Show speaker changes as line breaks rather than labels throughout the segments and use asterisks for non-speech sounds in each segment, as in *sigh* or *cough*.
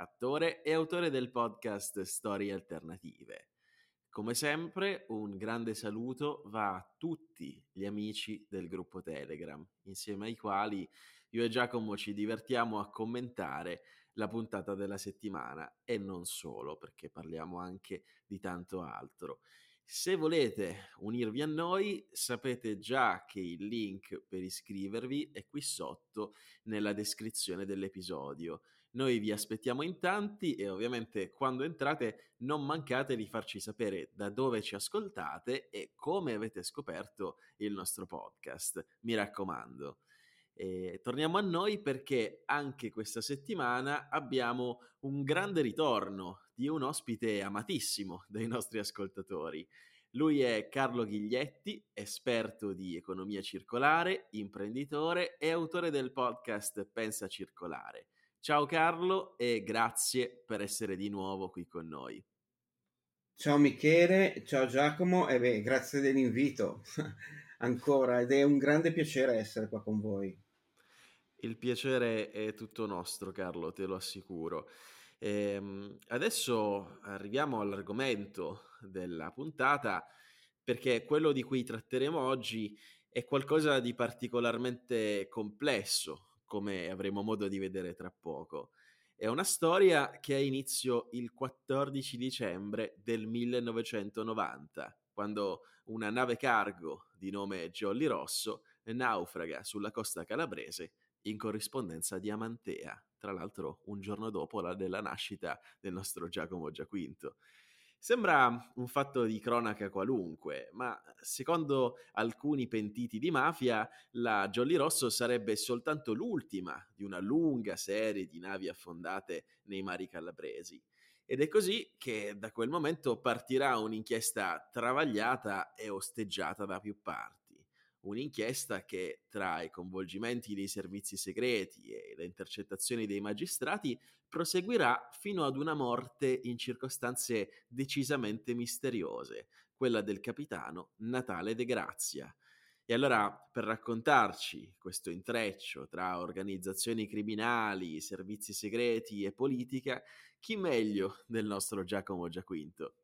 attore e autore del podcast Storie Alternative. Come sempre, un grande saluto va a tutti gli amici del gruppo Telegram, insieme ai quali io e Giacomo ci divertiamo a commentare la puntata della settimana e non solo, perché parliamo anche di tanto altro. Se volete unirvi a noi, sapete già che il link per iscrivervi è qui sotto nella descrizione dell'episodio. Noi vi aspettiamo in tanti e ovviamente quando entrate non mancate di farci sapere da dove ci ascoltate e come avete scoperto il nostro podcast. Mi raccomando. E torniamo a noi perché anche questa settimana abbiamo un grande ritorno di un ospite amatissimo dai nostri ascoltatori. Lui è Carlo Ghiglietti, esperto di economia circolare, imprenditore e autore del podcast Pensa Circolare. Ciao Carlo e grazie per essere di nuovo qui con noi.
Ciao Michele, ciao Giacomo e beh, grazie dell'invito *laughs* ancora ed è un grande piacere essere qua con voi.
Il piacere è tutto nostro, Carlo, te lo assicuro. Ehm, adesso arriviamo all'argomento della puntata, perché quello di cui tratteremo oggi è qualcosa di particolarmente complesso, come avremo modo di vedere tra poco. È una storia che ha inizio il 14 dicembre del 1990, quando una nave cargo di nome Jolly Rosso naufraga sulla costa calabrese in corrispondenza di Amantea, tra l'altro un giorno dopo la della nascita del nostro Giacomo Giaquinto. Sembra un fatto di cronaca qualunque, ma secondo alcuni pentiti di mafia, la Jolly Rosso sarebbe soltanto l'ultima di una lunga serie di navi affondate nei mari calabresi. Ed è così che da quel momento partirà un'inchiesta travagliata e osteggiata da più parti un'inchiesta che tra i coinvolgimenti dei servizi segreti e le intercettazioni dei magistrati proseguirà fino ad una morte in circostanze decisamente misteriose, quella del capitano Natale De Grazia. E allora, per raccontarci questo intreccio tra organizzazioni criminali, servizi segreti e politica, chi meglio del nostro Giacomo Giaquinto?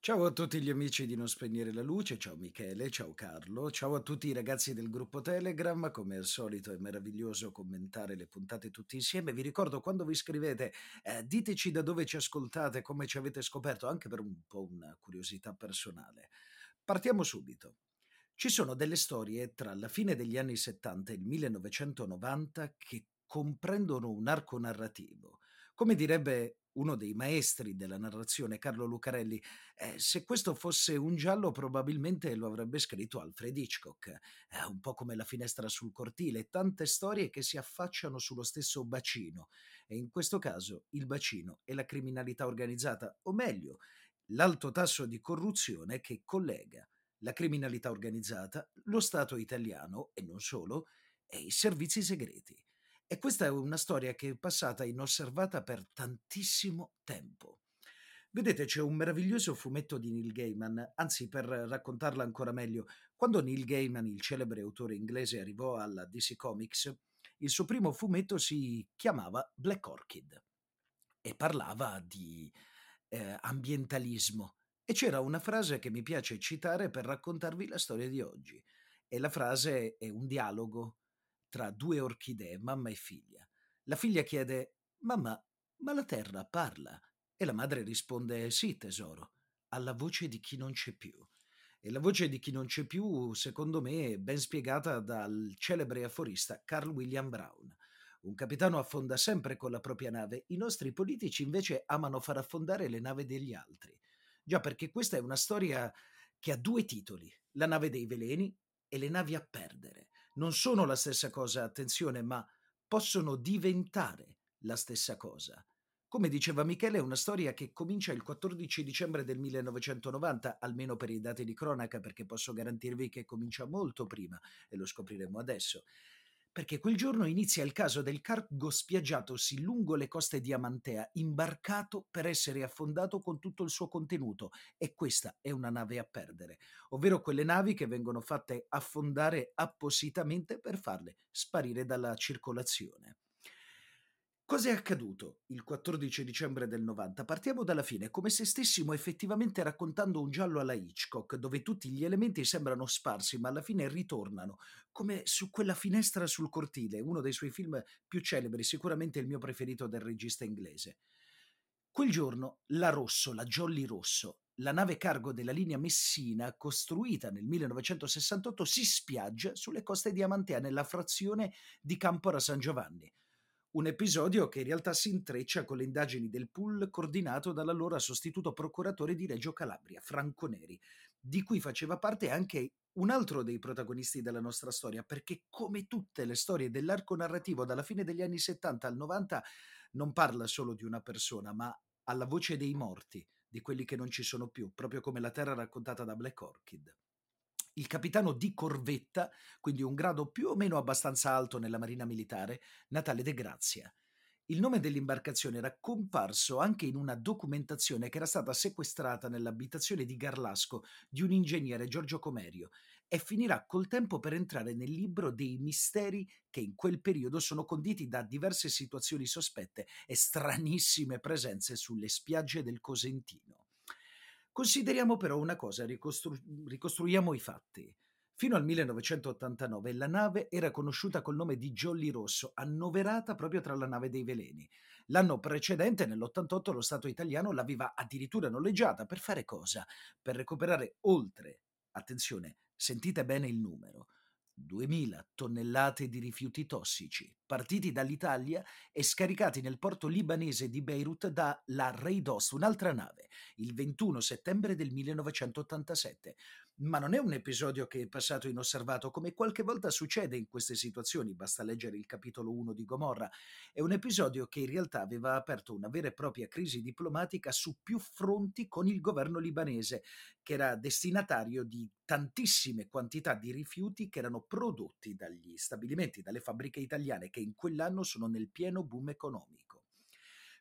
Ciao a tutti gli amici di Non Spegnere la Luce, ciao Michele, ciao Carlo, ciao a tutti i ragazzi del gruppo Telegram, come al solito è meraviglioso commentare le puntate tutti insieme, vi ricordo quando vi scrivete eh, diteci da dove ci ascoltate, come ci avete scoperto, anche per un po' una curiosità personale. Partiamo subito. Ci sono delle storie tra la fine degli anni 70 e il 1990 che comprendono un arco narrativo. Come direbbe uno dei maestri della narrazione, Carlo Lucarelli, eh, se questo fosse un giallo probabilmente lo avrebbe scritto Alfred Hitchcock, eh, un po' come La finestra sul cortile, tante storie che si affacciano sullo stesso bacino e in questo caso il bacino è la criminalità organizzata, o meglio, l'alto tasso di corruzione che collega la criminalità organizzata, lo Stato italiano e non solo, e i servizi segreti. E questa è una storia che è passata inosservata per tantissimo tempo. Vedete, c'è un meraviglioso fumetto di Neil Gaiman, anzi per raccontarla ancora meglio, quando Neil Gaiman, il celebre autore inglese, arrivò alla DC Comics, il suo primo fumetto si chiamava Black Orchid e parlava di eh, ambientalismo. E c'era una frase che mi piace citare per raccontarvi la storia di oggi. E la frase è un dialogo tra due orchidee, mamma e figlia. La figlia chiede: Mamma, ma la terra parla? E la madre risponde: Sì, tesoro, alla voce di chi non c'è più. E la voce di chi non c'è più, secondo me, è ben spiegata dal celebre aforista Carl William Brown. Un capitano affonda sempre con la propria nave, i nostri politici invece amano far affondare le navi degli altri. Già perché questa è una storia che ha due titoli, La nave dei veleni e le navi a perdere non sono la stessa cosa, attenzione, ma possono diventare la stessa cosa. Come diceva Michele, è una storia che comincia il 14 dicembre del 1990, almeno per i dati di cronaca, perché posso garantirvi che comincia molto prima e lo scopriremo adesso. Perché quel giorno inizia il caso del cargo spiaggiatosi lungo le coste di Amantea, imbarcato per essere affondato con tutto il suo contenuto. E questa è una nave a perdere, ovvero quelle navi che vengono fatte affondare appositamente per farle sparire dalla circolazione. Cosa è accaduto il 14 dicembre del 90? Partiamo dalla fine, come se stessimo effettivamente raccontando un giallo alla Hitchcock, dove tutti gli elementi sembrano sparsi, ma alla fine ritornano, come su quella finestra sul cortile, uno dei suoi film più celebri, sicuramente il mio preferito del regista inglese. Quel giorno la Rosso, la Jolly Rosso, la nave cargo della linea Messina, costruita nel 1968, si spiaggia sulle coste di Amantea, nella frazione di Campora San Giovanni un episodio che in realtà si intreccia con le indagini del pool coordinato dall'allora sostituto procuratore di Reggio Calabria, Franco Neri, di cui faceva parte anche un altro dei protagonisti della nostra storia, perché come tutte le storie dell'arco narrativo dalla fine degli anni 70 al 90 non parla solo di una persona, ma alla voce dei morti, di quelli che non ci sono più, proprio come la terra raccontata da Black Orchid il capitano di corvetta, quindi un grado più o meno abbastanza alto nella Marina Militare, Natale De Grazia. Il nome dell'imbarcazione era comparso anche in una documentazione che era stata sequestrata nell'abitazione di Garlasco di un ingegnere Giorgio Comerio e finirà col tempo per entrare nel libro dei misteri che in quel periodo sono conditi da diverse situazioni sospette e stranissime presenze sulle spiagge del Cosentino. Consideriamo però una cosa, ricostru- ricostruiamo i fatti. Fino al 1989 la nave era conosciuta col nome di Jolly Rosso, annoverata proprio tra la nave dei veleni. L'anno precedente, nell'88, lo Stato italiano l'aveva addirittura noleggiata per fare cosa? Per recuperare oltre, attenzione, sentite bene il numero, 2.000 tonnellate di rifiuti tossici, partiti dall'Italia e scaricati nel porto libanese di Beirut dalla Reidos, un'altra nave, il 21 settembre del 1987. Ma non è un episodio che è passato inosservato, come qualche volta succede in queste situazioni, basta leggere il capitolo 1 di Gomorra. È un episodio che in realtà aveva aperto una vera e propria crisi diplomatica su più fronti con il governo libanese, che era destinatario di tantissime quantità di rifiuti che erano prodotti dagli stabilimenti, dalle fabbriche italiane, che in quell'anno sono nel pieno boom economico.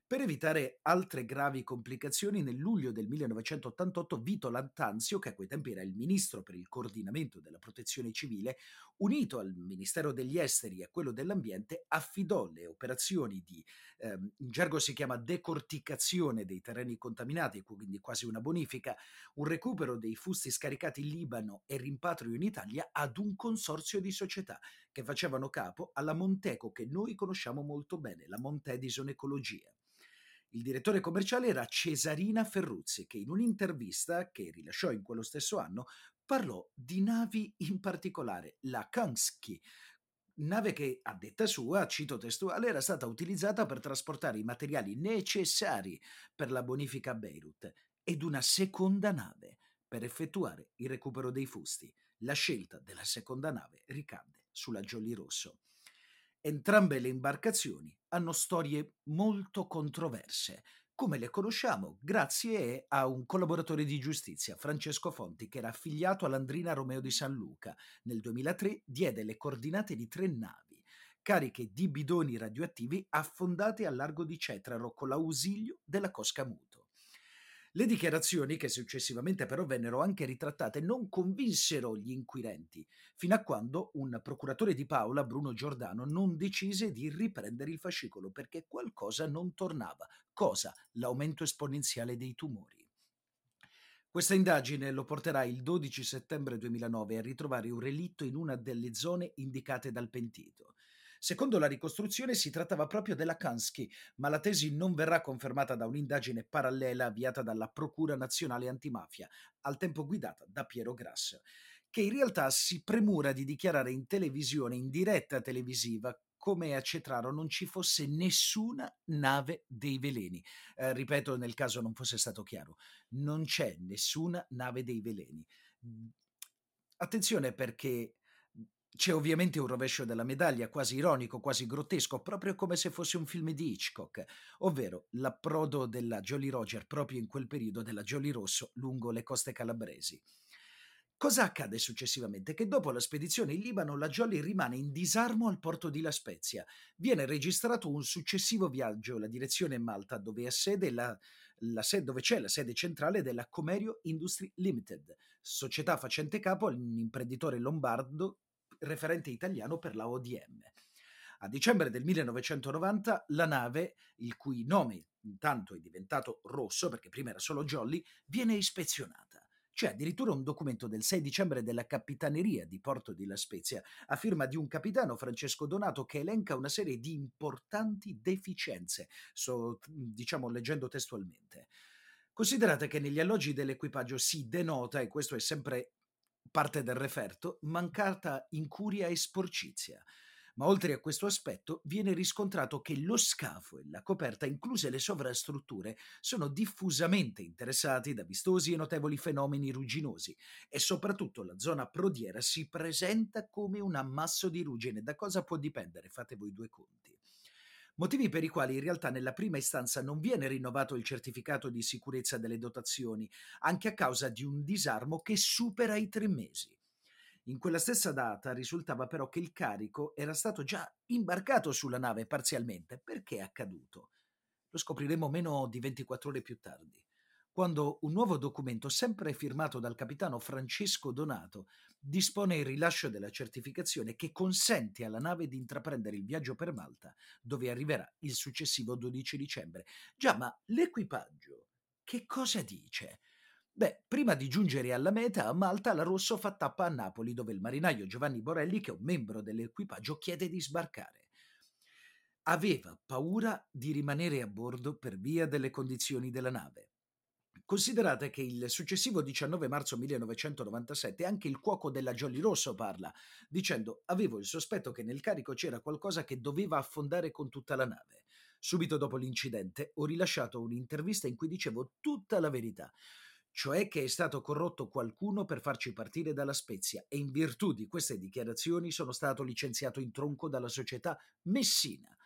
Per evitare altre gravi complicazioni, nel luglio del 1988 Vito Lattanzio, che a quei tempi era il ministro per il coordinamento della protezione civile, unito al Ministero degli Esteri e a quello dell'Ambiente, affidò le operazioni di, ehm, in gergo si chiama decorticazione dei terreni contaminati, quindi quasi una bonifica, un recupero dei fusti scaricati in Libano e rimpatrio in Italia ad un consorzio di società che facevano capo alla Monteco che noi conosciamo molto bene, la Montedison Ecologia. Il direttore commerciale era Cesarina Ferruzzi, che in un'intervista che rilasciò in quello stesso anno parlò di navi in particolare, la Kansky, nave che, a detta sua, cito testuale, era stata utilizzata per trasportare i materiali necessari per la bonifica a Beirut, ed una seconda nave per effettuare il recupero dei fusti. La scelta della seconda nave ricadde sulla Jolly Rosso. Entrambe le imbarcazioni hanno storie molto controverse, come le conosciamo grazie a un collaboratore di giustizia, Francesco Fonti, che era affiliato all'Andrina Romeo di San Luca. Nel 2003 diede le coordinate di tre navi, cariche di bidoni radioattivi affondate al largo di Cetraro con l'ausilio della Cosca Muto. Le dichiarazioni, che successivamente però vennero anche ritrattate, non convinsero gli inquirenti, fino a quando un procuratore di Paola, Bruno Giordano, non decise di riprendere il fascicolo perché qualcosa non tornava. Cosa? L'aumento esponenziale dei tumori. Questa indagine lo porterà il 12 settembre 2009 a ritrovare un relitto in una delle zone indicate dal pentito. Secondo la ricostruzione si trattava proprio della Kansky, ma la tesi non verrà confermata da un'indagine parallela avviata dalla Procura Nazionale Antimafia, al tempo guidata da Piero Grasso, che in realtà si premura di dichiarare in televisione, in diretta televisiva, come a Cetraro non ci fosse nessuna nave dei veleni. Eh, ripeto, nel caso non fosse stato chiaro, non c'è nessuna nave dei veleni. Attenzione perché C'è ovviamente un rovescio della medaglia, quasi ironico, quasi grottesco, proprio come se fosse un film di Hitchcock, ovvero l'approdo della Jolly Roger proprio in quel periodo della Jolly Rosso lungo le coste calabresi. Cosa accade successivamente? Che dopo la spedizione in Libano la Jolly rimane in disarmo al porto di La Spezia. Viene registrato un successivo viaggio, la direzione Malta, dove, la, la sede, dove c'è la sede centrale della Comerio Industry Limited, società facente capo a un imprenditore lombardo referente italiano per la ODM. A dicembre del 1990 la nave, il cui nome intanto è diventato rosso perché prima era solo Jolly, viene ispezionata. C'è addirittura un documento del 6 dicembre della Capitaneria di Porto di La Spezia, a firma di un capitano Francesco Donato, che elenca una serie di importanti deficienze, so, diciamo leggendo testualmente. Considerate che negli alloggi dell'equipaggio si denota, e questo è sempre parte del referto, mancata incuria e sporcizia. Ma oltre a questo aspetto viene riscontrato che lo scafo e la coperta, incluse le sovrastrutture, sono diffusamente interessati da vistosi e notevoli fenomeni rugginosi e soprattutto la zona prodiera si presenta come un ammasso di ruggine. Da cosa può dipendere? Fate voi due conti motivi per i quali in realtà nella prima istanza non viene rinnovato il certificato di sicurezza delle dotazioni, anche a causa di un disarmo che supera i tre mesi. In quella stessa data risultava però che il carico era stato già imbarcato sulla nave parzialmente. Perché è accaduto? Lo scopriremo meno di 24 ore più tardi quando un nuovo documento, sempre firmato dal capitano Francesco Donato, dispone il rilascio della certificazione che consente alla nave di intraprendere il viaggio per Malta, dove arriverà il successivo 12 dicembre. Già, ma l'equipaggio che cosa dice? Beh, prima di giungere alla meta, a Malta, la Rosso fa tappa a Napoli, dove il marinaio Giovanni Borelli, che è un membro dell'equipaggio, chiede di sbarcare. Aveva paura di rimanere a bordo per via delle condizioni della nave. Considerate che il successivo 19 marzo 1997 anche il cuoco della Jolly Rosso parla, dicendo avevo il sospetto che nel carico c'era qualcosa che doveva affondare con tutta la nave. Subito dopo l'incidente ho rilasciato un'intervista in cui dicevo tutta la verità, cioè che è stato corrotto qualcuno per farci partire dalla Spezia e in virtù di queste dichiarazioni sono stato licenziato in tronco dalla società Messina.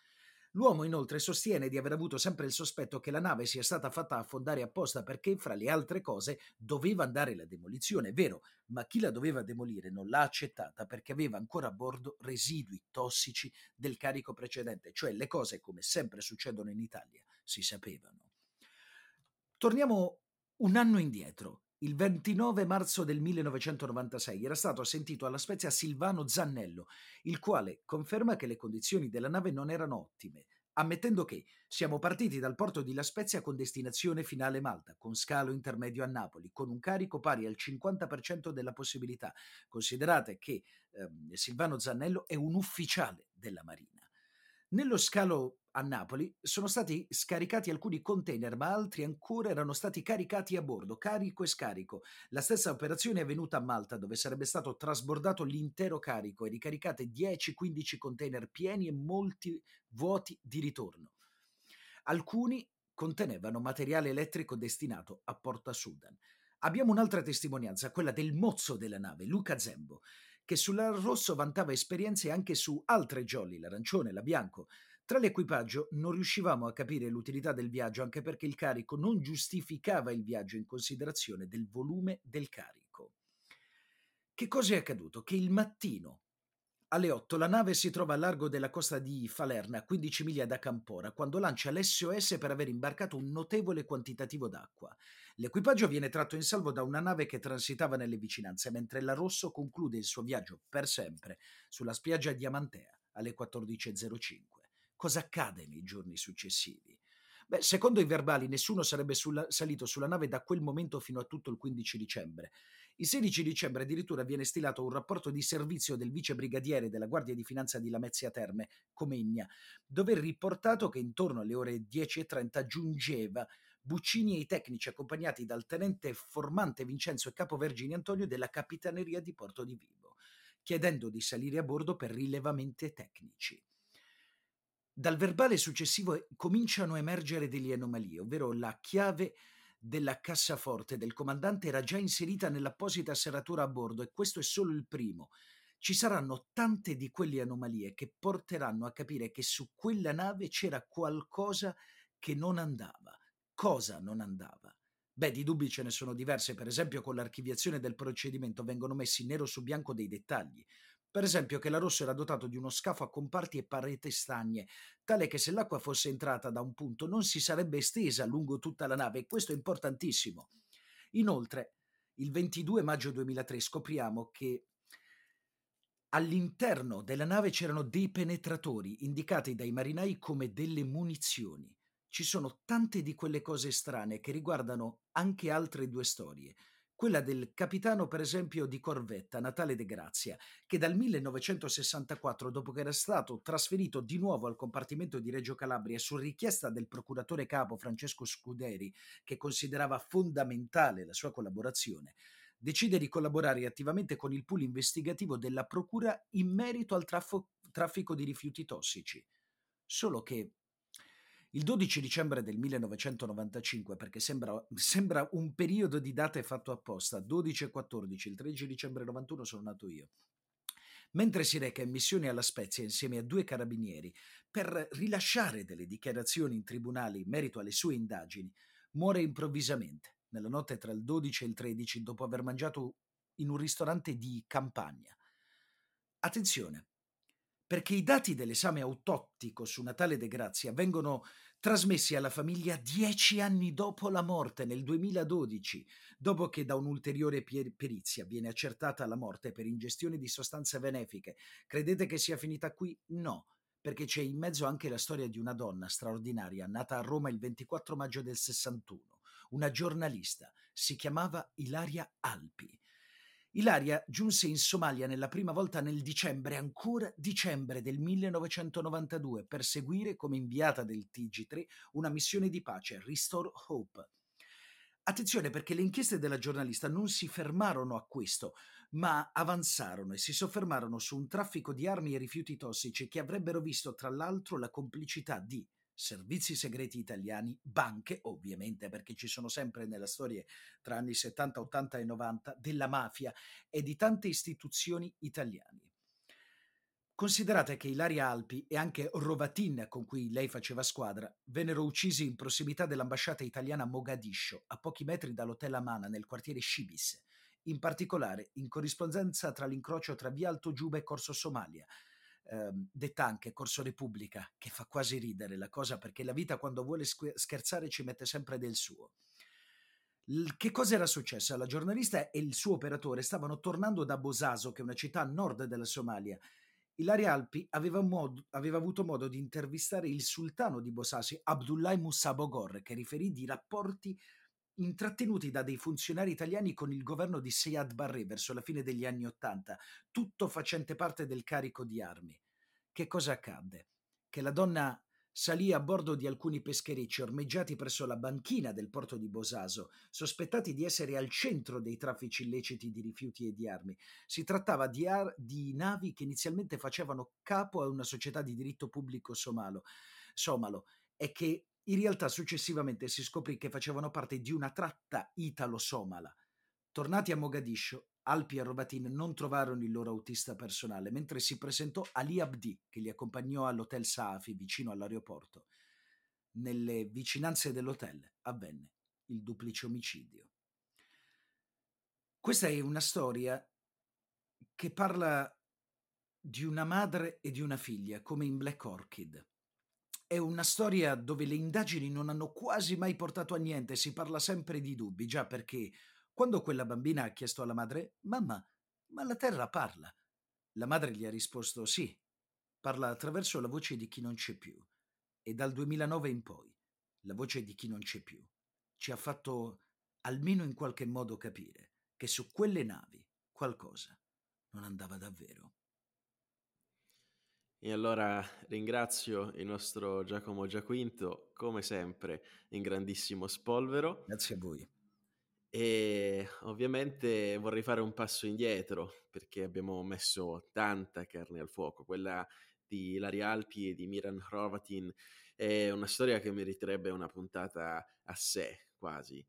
L'uomo inoltre sostiene di aver avuto sempre il sospetto che la nave sia stata fatta affondare apposta perché, fra le altre cose, doveva andare la demolizione, è vero, ma chi la doveva demolire non l'ha accettata perché aveva ancora a bordo residui tossici del carico precedente, cioè le cose, come sempre succedono in Italia, si sapevano. Torniamo un anno indietro. Il 29 marzo del 1996 era stato sentito alla Spezia Silvano Zannello, il quale conferma che le condizioni della nave non erano ottime, ammettendo che siamo partiti dal porto di La Spezia con destinazione finale Malta, con scalo intermedio a Napoli, con un carico pari al 50% della possibilità. Considerate che eh, Silvano Zannello è un ufficiale della Marina. Nello scalo a Napoli sono stati scaricati alcuni container, ma altri ancora erano stati caricati a bordo, carico e scarico. La stessa operazione è avvenuta a Malta, dove sarebbe stato trasbordato l'intero carico e ricaricate 10-15 container pieni e molti vuoti di ritorno. Alcuni contenevano materiale elettrico destinato a Porta Sudan. Abbiamo un'altra testimonianza, quella del mozzo della nave, Luca Zembo che sull'Arrosso vantava esperienze anche su altre jolly, l'arancione la bianco. Tra l'equipaggio non riuscivamo a capire l'utilità del viaggio anche perché il carico non giustificava il viaggio in considerazione del volume del carico. Che cosa è accaduto? Che il mattino alle 8 la nave si trova a largo della costa di Falerna, a 15 miglia da Campora, quando lancia l'SOS per aver imbarcato un notevole quantitativo d'acqua. L'equipaggio viene tratto in salvo da una nave che transitava nelle vicinanze, mentre la Rosso conclude il suo viaggio per sempre sulla spiaggia Diamantea alle 14.05. Cosa accade nei giorni successivi? Beh, secondo i verbali, nessuno sarebbe sulla, salito sulla nave da quel momento fino a tutto il 15 dicembre. Il 16 dicembre addirittura viene stilato un rapporto di servizio del vice brigadiere della Guardia di Finanza di Lamezia Terme, Comegna, dove è riportato che intorno alle ore 10.30 giungeva Buccini e i tecnici accompagnati dal tenente formante Vincenzo e capo Vergine Antonio della Capitaneria di Porto di Vivo, chiedendo di salire a bordo per rilevamenti tecnici. Dal verbale successivo cominciano a emergere delle anomalie, ovvero la chiave della cassaforte del comandante era già inserita nell'apposita serratura a bordo e questo è solo il primo, ci saranno tante di quelle anomalie che porteranno a capire che su quella nave c'era qualcosa che non andava. Cosa non andava? Beh, di dubbi ce ne sono diverse, per esempio con l'archiviazione del procedimento vengono messi nero su bianco dei dettagli. Per esempio che la Rosso era dotato di uno scafo a comparti e parete stagne, tale che se l'acqua fosse entrata da un punto non si sarebbe estesa lungo tutta la nave e questo è importantissimo. Inoltre, il 22 maggio 2003 scopriamo che all'interno della nave c'erano dei penetratori indicati dai marinai come delle munizioni. Ci sono tante di quelle cose strane che riguardano anche altre due storie quella del capitano per esempio di corvetta Natale De Grazia, che dal 1964, dopo che era stato trasferito di nuovo al compartimento di Reggio Calabria su richiesta del procuratore capo Francesco Scuderi, che considerava fondamentale la sua collaborazione, decide di collaborare attivamente con il pool investigativo della Procura in merito al traffo- traffico di rifiuti tossici. Solo che il 12 dicembre del 1995, perché sembra, sembra un periodo di date fatto apposta, 12 e 14, il 13 dicembre 91 sono nato io. Mentre si reca in missione alla Spezia insieme a due carabinieri per rilasciare delle dichiarazioni in tribunale in merito alle sue indagini, muore improvvisamente nella notte tra il 12 e il 13 dopo aver mangiato in un ristorante di campagna. Attenzione, perché i dati dell'esame autottico su Natale De Grazia vengono trasmessi alla famiglia dieci anni dopo la morte, nel 2012, dopo che da un'ulteriore perizia viene accertata la morte per ingestione di sostanze benefiche. Credete che sia finita qui? No, perché c'è in mezzo anche la storia di una donna straordinaria, nata a Roma il 24 maggio del 61, una giornalista, si chiamava Ilaria Alpi Ilaria giunse in Somalia nella prima volta nel dicembre, ancora dicembre del 1992, per seguire come inviata del TG3 una missione di pace, Restore Hope. Attenzione perché le inchieste della giornalista non si fermarono a questo, ma avanzarono e si soffermarono su un traffico di armi e rifiuti tossici che avrebbero visto tra l'altro la complicità di servizi segreti italiani, banche, ovviamente perché ci sono sempre nella storia tra anni 70, 80 e 90, della mafia e di tante istituzioni italiane. Considerate che Ilaria Alpi e anche Rovatin, con cui lei faceva squadra, vennero uccisi in prossimità dell'ambasciata italiana Mogadiscio, a pochi metri dall'hotel Amana nel quartiere Shibis, in particolare in corrispondenza tra l'incrocio tra Via Alto Giuba e Corso Somalia, ehm, detta anche Corso Repubblica, che fa quasi ridere la cosa perché la vita quando vuole scherzare ci mette sempre del suo. Che cosa era successo? La giornalista e il suo operatore stavano tornando da Bosaso, che è una città a nord della Somalia. Ilaria Alpi aveva, mod- aveva, avuto modo di intervistare il sultano di Bosasi, Abdullah Musa Bogor, che riferì di rapporti intrattenuti da dei funzionari italiani con il governo di Seyad Barre verso la fine degli anni Ottanta, tutto facente parte del carico di armi. Che cosa accadde? Che la donna salì a bordo di alcuni pescherecci ormeggiati presso la banchina del porto di Bosaso, sospettati di essere al centro dei traffici illeciti di rifiuti e di armi. Si trattava di, ar- di navi che inizialmente facevano capo a una società di diritto pubblico somalo, somalo e che in realtà successivamente si scoprì che facevano parte di una tratta italo-somala. Tornati a Mogadiscio, Alpi e Robatin non trovarono il loro autista personale, mentre si presentò Ali Abdi, che li accompagnò all'hotel Saafi vicino all'aeroporto. Nelle vicinanze dell'hotel avvenne il duplice omicidio. Questa è una storia che parla di una madre e di una figlia, come in Black Orchid. È una storia dove le indagini non hanno quasi mai portato a niente, si parla sempre di dubbi, già perché quando quella bambina ha chiesto alla madre Mamma, ma la terra parla? La madre gli ha risposto sì, parla attraverso la voce di chi non c'è più. E dal 2009 in poi, la voce di chi non c'è più ci ha fatto almeno in qualche modo capire che su quelle navi qualcosa non andava davvero.
E allora ringrazio il nostro Giacomo Giaquinto, come sempre, in grandissimo spolvero.
Grazie a voi.
E ovviamente vorrei fare un passo indietro perché abbiamo messo tanta carne al fuoco. Quella di Ilaria Alpi e di Miran Hrovatin è una storia che meriterebbe una puntata a sé quasi.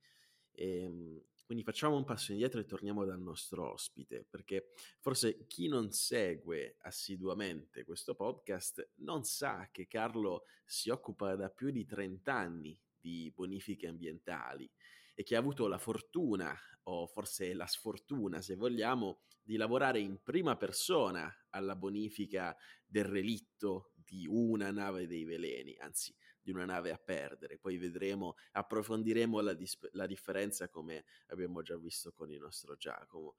E, ehm, quindi facciamo un passo indietro e torniamo dal nostro ospite, perché forse chi non segue assiduamente questo podcast non sa che Carlo si occupa da più di 30 anni di bonifiche ambientali e che ha avuto la fortuna, o forse la sfortuna se vogliamo, di lavorare in prima persona alla bonifica del relitto di una nave dei veleni, anzi di una nave a perdere. Poi vedremo, approfondiremo la, dis- la differenza come abbiamo già visto con il nostro Giacomo.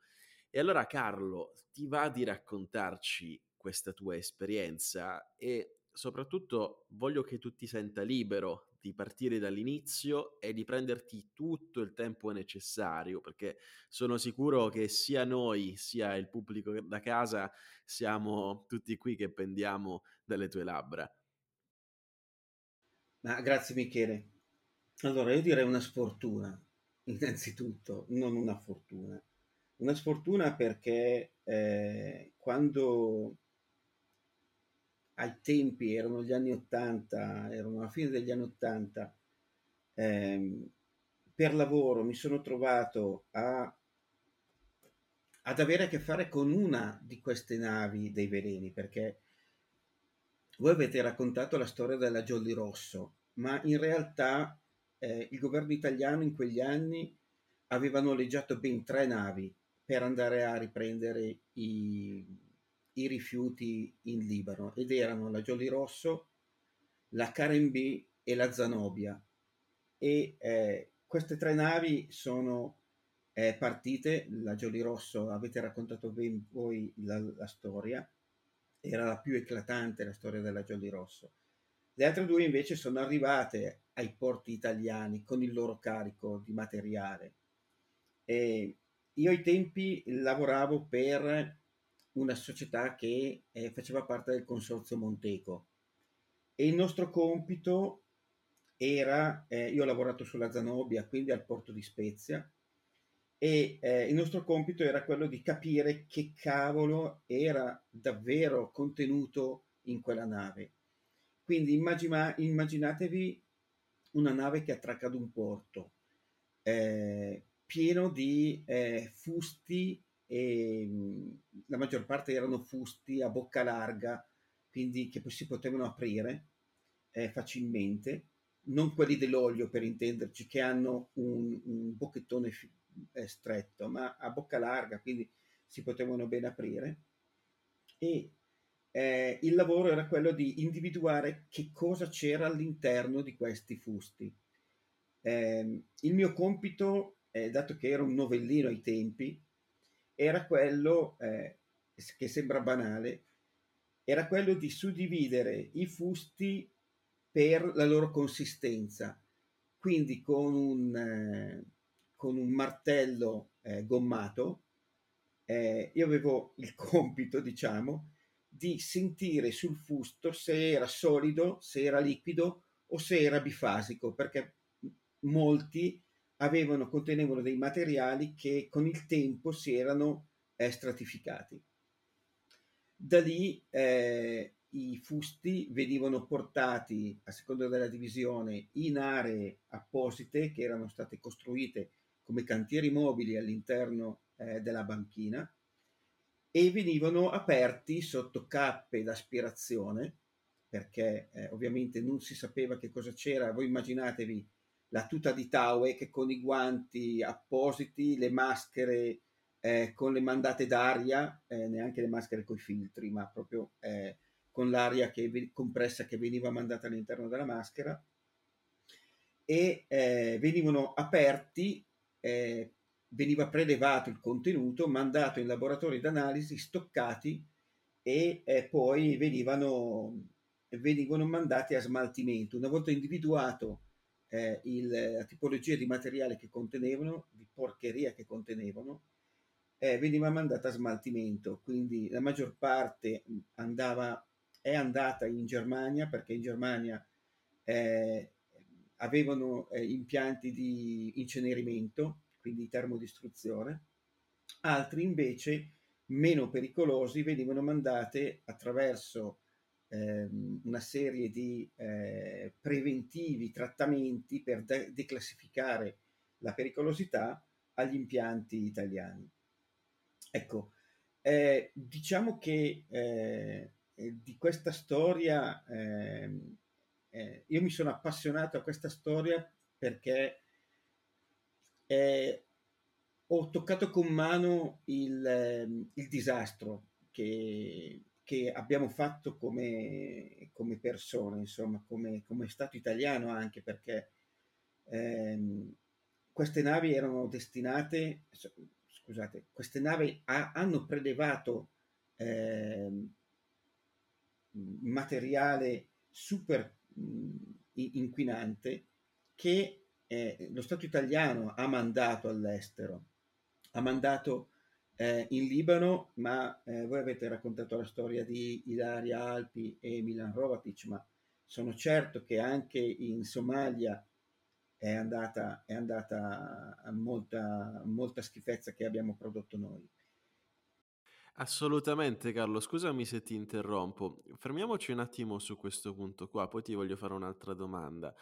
E allora Carlo, ti va di raccontarci questa tua esperienza e soprattutto voglio che tu ti senta libero di partire dall'inizio e di prenderti tutto il tempo necessario, perché sono sicuro che sia noi sia il pubblico da casa siamo tutti qui che pendiamo dalle tue labbra.
Ma grazie Michele. Allora, io direi una sfortuna, *laughs* innanzitutto, non una fortuna. Una sfortuna perché eh, quando ai tempi erano gli anni 80, erano la fine degli anni 80, ehm, per lavoro mi sono trovato a, ad avere a che fare con una di queste navi dei veleni, perché voi avete raccontato la storia della Jolly Rosso, ma in realtà eh, il governo italiano in quegli anni aveva noleggiato ben tre navi per andare a riprendere i, i rifiuti in Libano ed erano la Jolly Rosso, la Karen B e la Zanobia. E eh, queste tre navi sono eh, partite, la Jolly Rosso, avete raccontato ben voi la, la storia, era la più eclatante la storia della Jolly Rosso. Le altre due invece sono arrivate ai porti italiani con il loro carico di materiale. E io ai tempi lavoravo per una società che eh, faceva parte del consorzio Monteco e il nostro compito era, eh, io ho lavorato sulla Zanobia, quindi al porto di Spezia, e eh, il nostro compito era quello di capire che cavolo era davvero contenuto in quella nave. Quindi immagina, immaginatevi una nave che attracca ad un porto eh, pieno di eh, fusti e mh, la maggior parte erano fusti a bocca larga, quindi che si potevano aprire eh, facilmente, non quelli dell'olio per intenderci, che hanno un, un bocchettone fi- eh, stretto, ma a bocca larga, quindi si potevano ben aprire. E eh, il lavoro era quello di individuare che cosa c'era all'interno di questi fusti. Eh, il mio compito, eh, dato che era un novellino ai tempi, era quello, eh, che sembra banale, era quello di suddividere i fusti per la loro consistenza. Quindi con un, eh, con un martello eh, gommato, eh, io avevo il *laughs* compito, diciamo, di sentire sul fusto se era solido, se era liquido o se era bifasico, perché molti avevano, contenevano dei materiali che con il tempo si erano eh, stratificati. Da lì eh, i fusti venivano portati, a seconda della divisione, in aree apposite che erano state costruite come cantieri mobili all'interno eh, della banchina e venivano aperti sotto cappe d'aspirazione perché eh, ovviamente non si sapeva che cosa c'era. Voi immaginatevi la tuta di Taue che con i guanti appositi, le maschere eh, con le mandate d'aria, eh, neanche le maschere con i filtri, ma proprio eh, con l'aria che, compressa che veniva mandata all'interno della maschera e eh, venivano aperti eh, veniva prelevato il contenuto, mandato in laboratori d'analisi, stoccati e eh, poi venivano, venivano, mandati a smaltimento. Una volta individuato eh, il, la tipologia di materiale che contenevano, di porcheria che contenevano, eh, veniva mandata a smaltimento. Quindi la maggior parte andava, è andata in Germania perché in Germania eh, avevano eh, impianti di incenerimento quindi termodistruzione, altri invece meno pericolosi venivano mandate attraverso eh, una serie di eh, preventivi trattamenti per de- declassificare la pericolosità agli impianti italiani. Ecco, eh, diciamo che eh, di questa storia, ehm, eh, io mi sono appassionato a questa storia perché eh, ho toccato con mano il, ehm, il disastro che, che, abbiamo fatto come, come persone, insomma, come, come, Stato italiano anche perché ehm, queste navi erano destinate, scusate, queste navi ha, hanno prelevato eh, materiale super inquinante che eh, lo Stato italiano ha mandato all'estero, ha mandato eh, in Libano, ma eh, voi avete raccontato la storia di Ilaria Alpi e Milan Rovatic, ma sono certo che anche in Somalia è andata, è andata molta, molta schifezza che abbiamo prodotto noi.
Assolutamente Carlo, scusami se ti interrompo. Fermiamoci un attimo su questo punto qua, poi ti voglio fare un'altra domanda.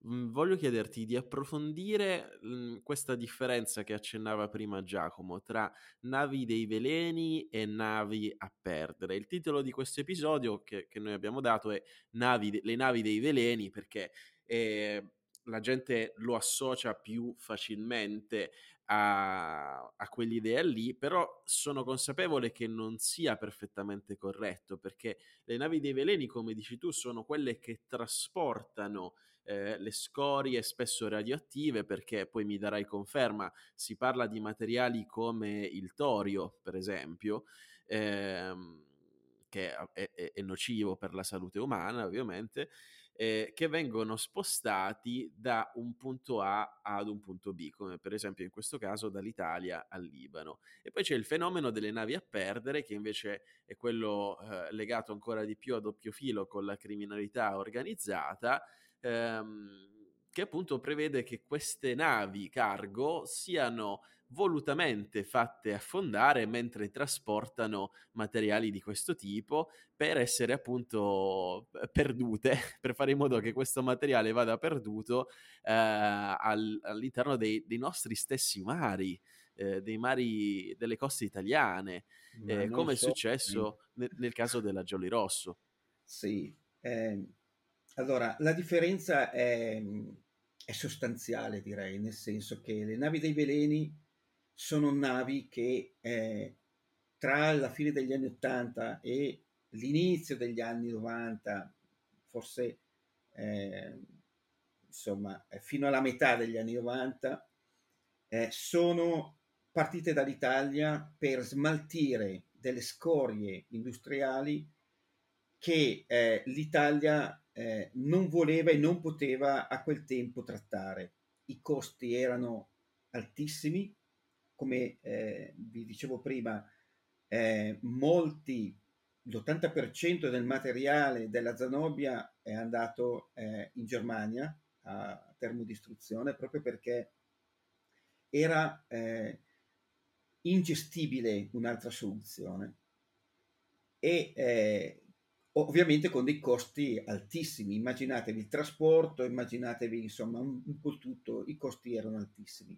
Mhmm, voglio chiederti di approfondire, mhmm, questa differenza che accennava prima Giacomo tra navi dei veleni e navi a perdere. Il titolo di questo episodio che che noi abbiamo dato è navi Le navi dei veleni perché, ehm, la gente lo associa più facilmente a, a quell'idea lì, però sono consapevole che non sia perfettamente corretto perché le navi dei veleni, come dici tu, sono quelle che trasportano eh, le scorie spesso radioattive, perché poi mi darai conferma, si parla di materiali come il torio, per esempio, ehm, che è, è, è, nocivo per la salute umana, ovviamente, eh, che vengono spostati da un punto A ad un punto B, come per esempio in questo caso dall'Italia al Libano. E poi c'è il fenomeno delle navi a perdere, che invece è quello eh, legato ancora di più a doppio filo con la criminalità organizzata, ehm, che appunto prevede che queste navi cargo siano volutamente fatte affondare mentre trasportano materiali di questo tipo per essere appunto eh, perdute, *laughs* per fare in modo che questo materiale vada perduto eh, al, all'interno dei, dei, nostri stessi mari, eh, dei mari delle coste italiane, eh, come so, è successo sì. nel, nel, caso della Jolly Rosso.
Sì, eh, allora, la differenza è, è, sostanziale, direi, nel senso che le navi dei veleni sono navi che eh, tra la fine degli anni 80 e l'inizio degli anni 90, forse eh, insomma fino alla metà degli anni 90, eh, sono partite dall'Italia per smaltire delle scorie industriali che eh, l'Italia eh, non voleva e non poteva a quel tempo trattare. I costi erano altissimi, come eh, vi dicevo prima, eh, molti, l'80% del materiale della Zanobia è andato eh, in Germania a termodistruzione proprio perché era eh, ingestibile un'altra soluzione e eh, ovviamente con dei costi altissimi. Immaginatevi il trasporto, immaginatevi insomma un, un po' tutto, i costi erano altissimi.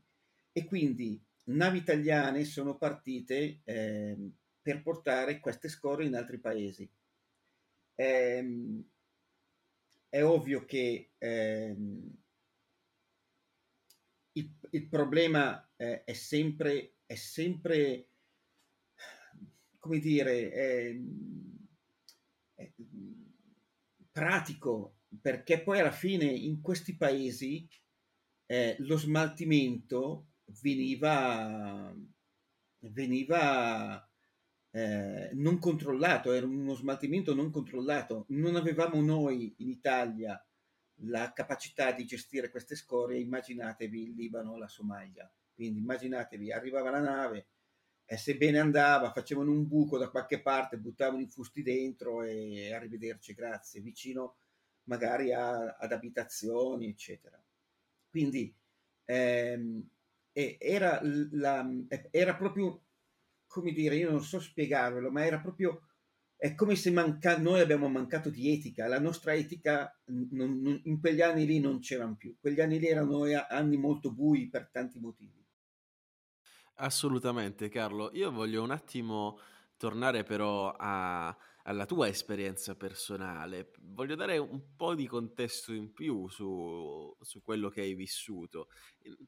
E quindi navi italiane sono partite eh, per portare queste scorie in altri paesi. Eh, è ovvio che eh, il, il, problema eh, è sempre, è sempre, come dire, pratico, perché poi alla fine in questi paesi eh, lo smaltimento veniva, veniva eh, non controllato, era uno smaltimento non controllato. Non avevamo noi in Italia la capacità di gestire queste scorie, immaginatevi il Libano o la Somalia. Quindi immaginatevi, arrivava la nave, e se bene andava, facevano un buco da qualche parte, buttavano i fusti dentro e arrivederci, grazie, vicino magari a, ad abitazioni, eccetera. Quindi ehm, era, la, era proprio, come dire, io non so spiegarvelo, ma era proprio è come se manca- noi abbiamo mancato di etica, la nostra etica non, non, in quegli anni lì non c'erano più, quegli anni lì erano anni molto bui per tanti motivi.
Assolutamente Carlo, io voglio un attimo tornare però a, alla tua esperienza personale, voglio dare un po' di contesto in più su, su quello che hai vissuto,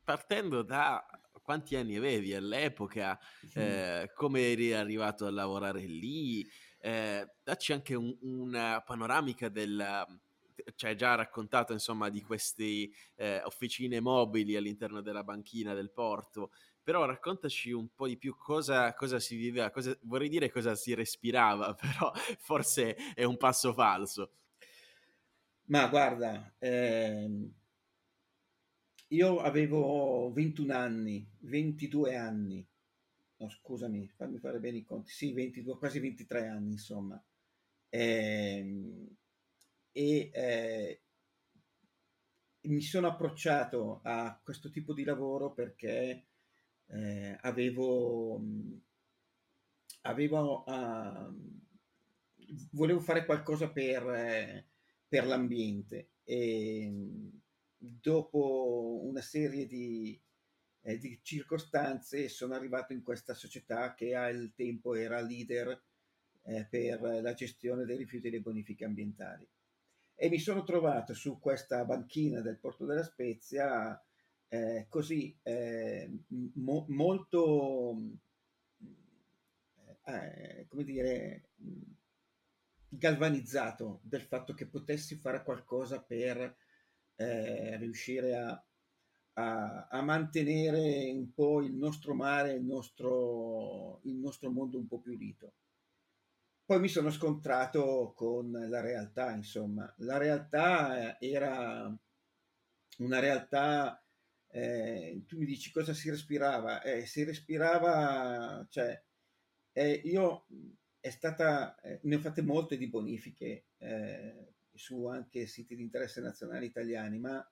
partendo da quanti anni avevi all'epoca, eh, come eri arrivato a lavorare lì, eh, dacci anche un, una panoramica del... Ci hai già raccontato insomma di queste eh, officine mobili all'interno della banchina del porto, però raccontaci un po' di più cosa, cosa si viveva, cosa, vorrei dire cosa si respirava, *laughs* però forse è un passo falso.
Ma guarda, ehm, io avevo 21 anni, 22 anni, no scusami, fammi fare bene i conti, sì, 22, quasi 23 anni insomma. Ehm, e eh, mi sono approcciato a questo tipo di lavoro perché eh, avevo, avevo uh, volevo fare qualcosa per, eh, per l'ambiente. E dopo una serie di, eh, di, circostanze sono arrivato in questa società che al tempo era leader eh, per la gestione dei rifiuti e delle bonifiche ambientali. E mi sono trovato su questa banchina del Porto della Spezia eh, così eh, mo- molto, eh, come dire, galvanizzato del fatto che potessi fare qualcosa per eh, riuscire a, a, a, mantenere un po' il nostro mare, il nostro, il nostro mondo un po' più unito. Poi mi sono scontrato con la realtà, insomma, la realtà era una realtà eh, tu mi dici cosa si respirava? Eh, si respirava, cioè, eh, io è stata, eh, ne ho fatte molte di bonifiche eh, su anche siti di interesse nazionale italiani, ma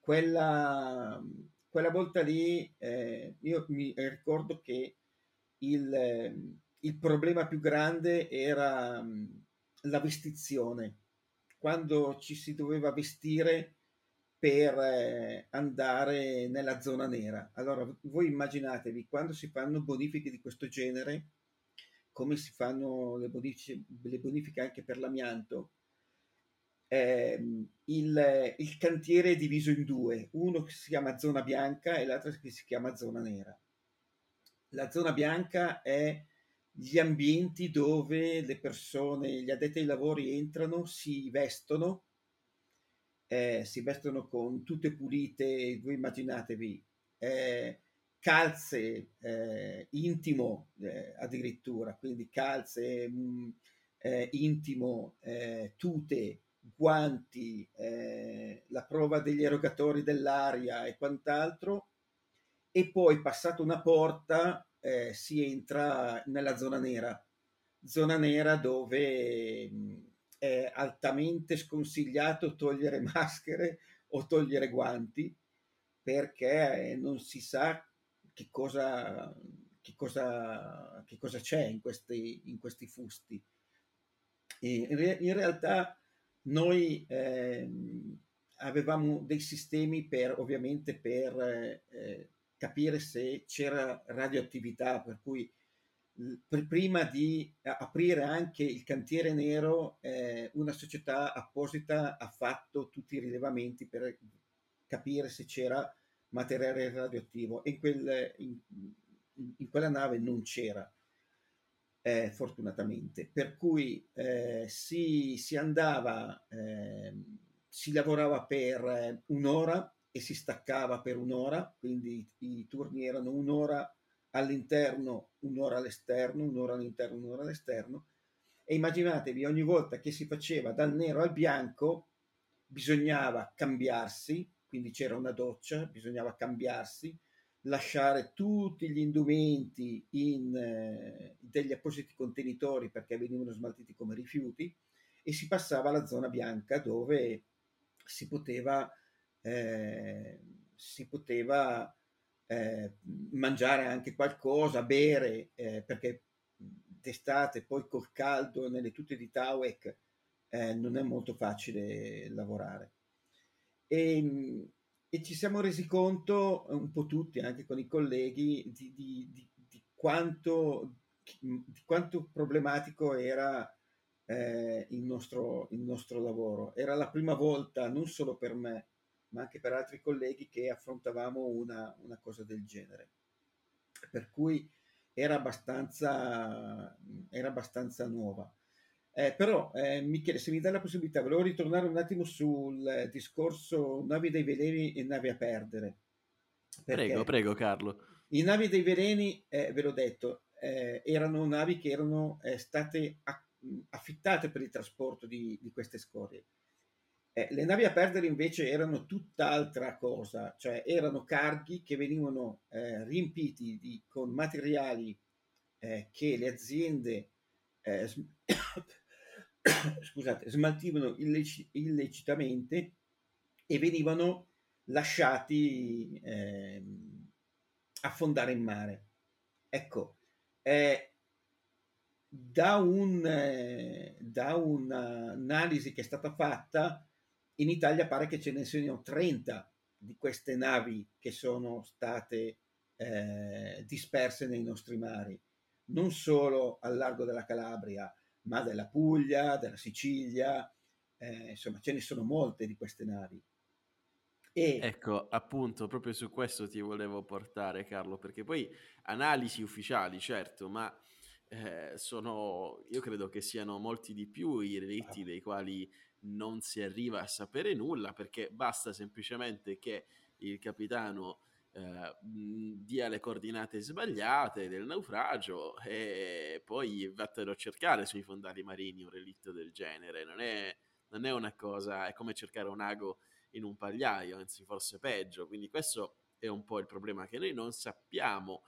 quella, quella volta lì eh, io mi ricordo che il, il problema più grande era la vestizione. Quando ci si doveva vestire per eh, andare nella zona nera. Allora, voi immaginatevi quando si fanno bonifiche di questo genere, come si fanno le bonifiche, le bonifiche anche per l'amianto, eh, il, il, cantiere è diviso in due, uno che si chiama zona bianca e l'altro che si chiama zona nera. La zona bianca è gli ambienti dove le persone, gli addetti ai lavori entrano, si vestono eh, si vestono con tutte pulite, voi immaginatevi, eh, calze eh, intimo eh, addirittura, quindi calze mh, mm, eh, intimo, eh, tute, guanti, la prova degli erogatori dell'aria e quant'altro, e poi passata una porta si entra nella zona nera, zona nera dove mh, è altamente sconsigliato togliere maschere o togliere guanti perché non si sa che cosa, che cosa, che cosa c'è in questi, in questi fusti. In, re, in, realtà noi eh, avevamo dei sistemi per ovviamente per eh, capire se c'era radioattività, per cui prima di aprire anche il cantiere nero, eh, una società apposita ha fatto tutti i rilevamenti per capire se c'era materiale radioattivo e in, quel, in, in quella nave non c'era, eh, fortunatamente. Per cui eh, si, si, andava, ehm, si lavorava per un'ora e si staccava per un'ora, quindi i turni erano un'ora all'interno, un'ora all'esterno, un'ora all'interno, un'ora all'esterno. E immaginatevi, ogni volta che si faceva dal nero al bianco, bisognava cambiarsi, quindi c'era una doccia, bisognava cambiarsi, lasciare tutti gli indumenti in eh, degli appositi contenitori perché venivano smaltiti come rifiuti e si passava alla zona bianca dove si poteva, eh, si poteva eh, mangiare anche qualcosa, bere, eh, perché d'estate, poi col caldo nelle tute di Tawek, eh, non è molto facile lavorare. E, e, ci siamo resi conto, un po' tutti, anche con i colleghi, di, di, di, di quanto, quanto, problematico era eh, il, nostro, il nostro lavoro. Era la prima volta, non solo per me, ma anche per altri colleghi che affrontavamo una, una cosa del genere. Per cui era abbastanza, era abbastanza nuova. Eh, però, eh, Michele, se mi dai la possibilità, volevo ritornare un attimo sul discorso navi dei veleni e navi a perdere.
Prego, prego, Carlo.
I navi dei veleni, eh, ve l'ho detto, eh, erano navi che erano eh, state affittate per il trasporto di, di queste scorie. Eh, le navi a perdere invece erano tutt'altra cosa, cioè erano carghi che venivano eh, riempiti di, con materiali eh, che le aziende eh, *coughs* scusate, smaltivano illecit- illecitamente e venivano lasciati eh, affondare in mare. Ecco, eh, da, un, eh, da un'analisi che è stata fatta, in Italia pare che ce ne siano 30 di queste navi che sono state eh, disperse nei nostri mari, non solo al largo della Calabria, ma della Puglia, della Sicilia, eh, insomma ce ne sono molte di queste navi.
E... Ecco, appunto, proprio su questo ti volevo portare, Carlo, perché poi analisi ufficiali, certo, ma eh, sono, io credo che siano molti di più i relitti dei quali non si arriva a sapere nulla, perché basta semplicemente che il capitano eh, dia le coordinate sbagliate del naufragio e poi vattelo a cercare sui fondali marini un relitto del genere. Non è, non è una cosa, è come cercare un ago in un pagliaio, anzi forse peggio. Quindi questo è un po' il problema, che noi non sappiamo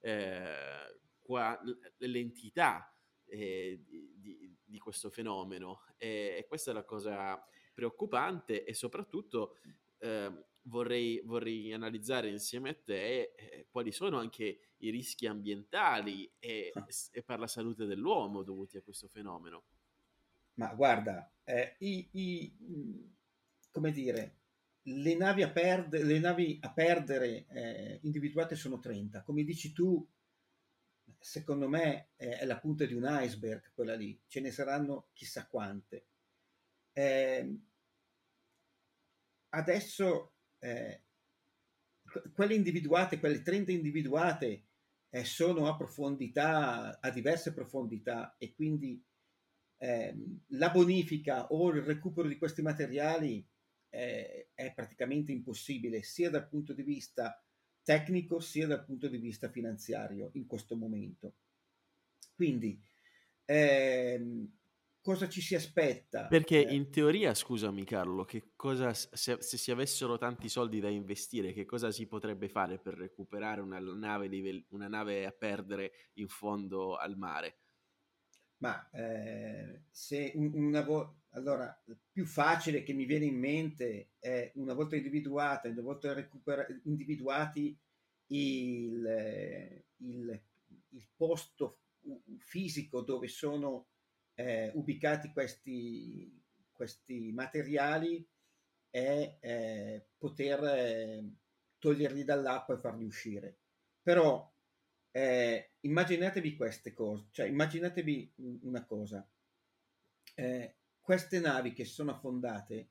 eh, qua, l'entità eh, di, di, questo fenomeno e, e, questa è la cosa preoccupante e soprattutto eh, vorrei, vorrei, analizzare insieme a te eh, quali sono anche i rischi ambientali e, ah. e, per la salute dell'uomo dovuti a questo fenomeno.
Ma guarda, eh, i, i, come dire, le navi a, perde, le navi a perdere eh, individuate sono 30. Come dici tu, secondo me è la punta di un iceberg quella lì, ce ne saranno chissà quante. Eh, adesso eh, quelle individuate, quelle 30 individuate eh, sono a profondità, a diverse profondità e quindi eh, la bonifica o il recupero di questi materiali eh, è praticamente impossibile sia dal punto di vista tecnico sia dal punto di vista finanziario in questo momento. Quindi ehm, cosa ci si aspetta.
Perché eh. in teoria, scusami Carlo, che cosa, se, se, si avessero tanti soldi da investire, che cosa si potrebbe fare per recuperare una nave, di, una nave a perdere in fondo al mare?
Ma eh, se una volta, allora, più facile che mi viene in mente è una volta individuata, una volta recupera- individuati il, il, il posto fisico dove sono eh, ubicati questi, questi materiali è eh, poter eh, toglierli dall'acqua e farli uscire. Però eh, immaginatevi queste cose, cioè immaginatevi una cosa, eh, queste navi che sono affondate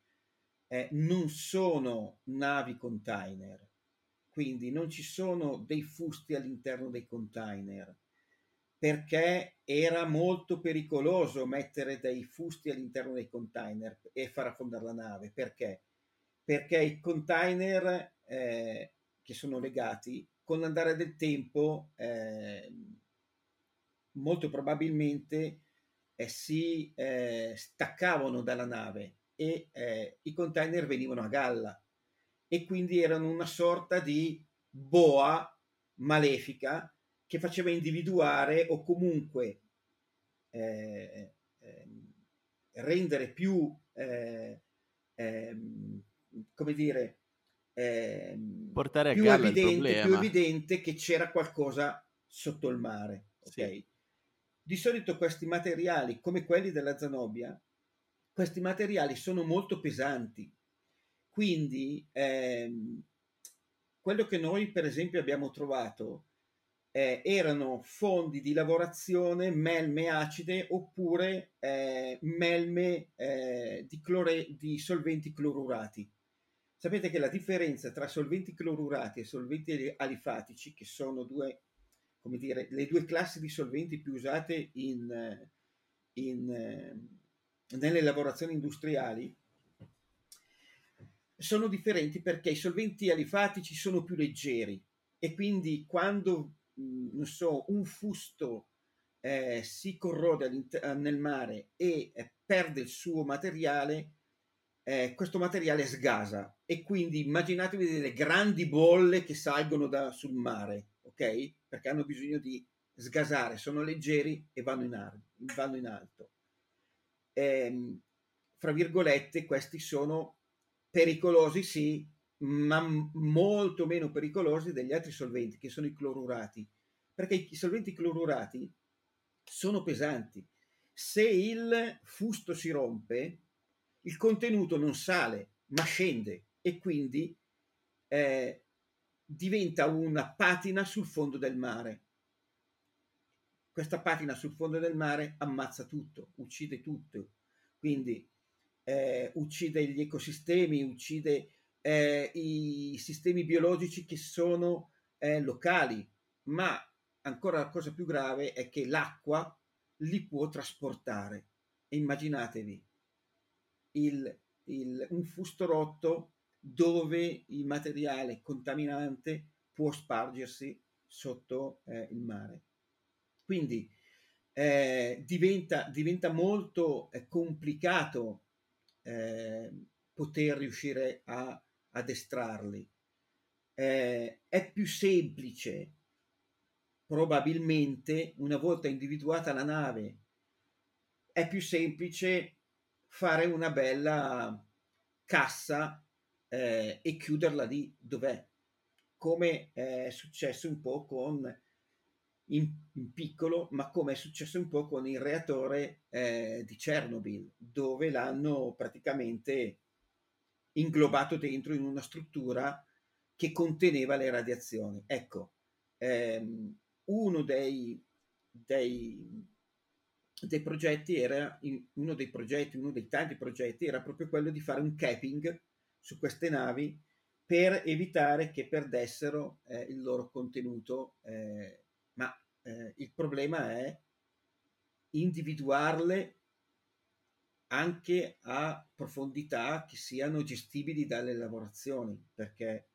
eh, non sono navi container, quindi non ci sono dei fusti all'interno dei container perché era molto pericoloso mettere dei fusti all'interno dei container e far affondare la nave. Perché? Perché i container eh, che sono legati, con l'andare del tempo, eh, molto probabilmente eh, si eh, staccavano dalla nave e eh, i container venivano a galla. E quindi erano una sorta di boa malefica che faceva individuare o comunque eh, eh, rendere più, eh, ehm, come dire, ehm,
portare a più evidente,
più evidente che c'era qualcosa sotto il mare. Okay? Sì. Di solito questi materiali, come quelli della Zanobia, questi materiali sono molto pesanti, quindi ehm, quello che noi per esempio abbiamo trovato eh, erano fondi di lavorazione, melme acide oppure eh, melme eh, di, clore, di solventi clorurati. Sapete che la differenza tra solventi clorurati e solventi alifatici, che sono due, dire, le due classi di solventi più usate in, in, nelle lavorazioni industriali, sono differenti perché i solventi alifatici sono più leggeri e quindi quando non so, un fusto eh, si corrode nel mare e eh, perde il suo materiale, eh, questo materiale sgasa e quindi immaginatevi delle grandi bolle che salgono da, sul mare, ok? Perché hanno bisogno di sgasare, sono leggeri e vanno in, ar- vanno in alto. Ehm, fra virgolette, questi sono pericolosi, sì, ma molto meno pericolosi degli altri solventi, che sono i clorurati, perché i solventi clorurati sono pesanti. Se il fusto si rompe, il contenuto non sale, ma scende e quindi eh, diventa una patina sul fondo del mare. Questa patina sul fondo del mare ammazza tutto, uccide tutto, quindi eh, uccide gli ecosistemi, uccide eh, i sistemi biologici che sono eh, locali, ma ancora la cosa più grave è che l'acqua li può trasportare. Immaginatevi il, il, un fusto rotto dove il materiale contaminante può spargersi sotto eh, il mare. Quindi eh, diventa, diventa, molto eh, complicato eh, poter riuscire a ad estrarli. Eh, è più semplice, probabilmente, una volta individuata la nave, è più semplice fare una bella cassa eh, e chiuderla lì dov'è, come è successo un po' con in, in, piccolo, ma come è successo un po' con il reattore eh, di Chernobyl, dove l'hanno praticamente inglobato dentro in una struttura che conteneva le radiazioni. Ecco, ehm, uno dei, dei, dei, progetti era, uno dei progetti, uno dei tanti progetti era proprio quello di fare un capping su queste navi per evitare che perdessero eh, il loro contenuto, eh, ma eh, il problema è individuarle anche a profondità che siano gestibili dalle lavorazioni, perché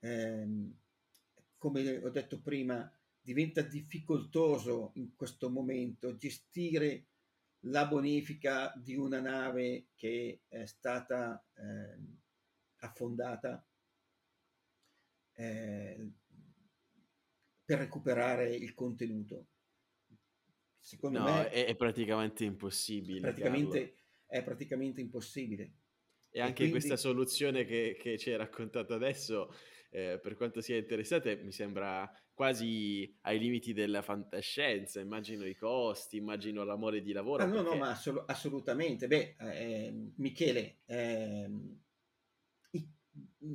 ehm, come ho detto prima, diventa difficoltoso in questo momento gestire la bonifica di una nave che è stata eh, affondata eh, per recuperare il contenuto
secondo no, me è, è, praticamente impossibile.
Praticamente, è praticamente impossibile.
E anche e quindi... questa soluzione che, che, ci hai raccontato adesso, eh, per quanto sia interessante, mi sembra quasi ai limiti della fantascienza. Immagino i costi, immagino l'amore di lavoro.
Ah, no, perché... no, ma assol- assolutamente. Beh, eh, Michele, eh,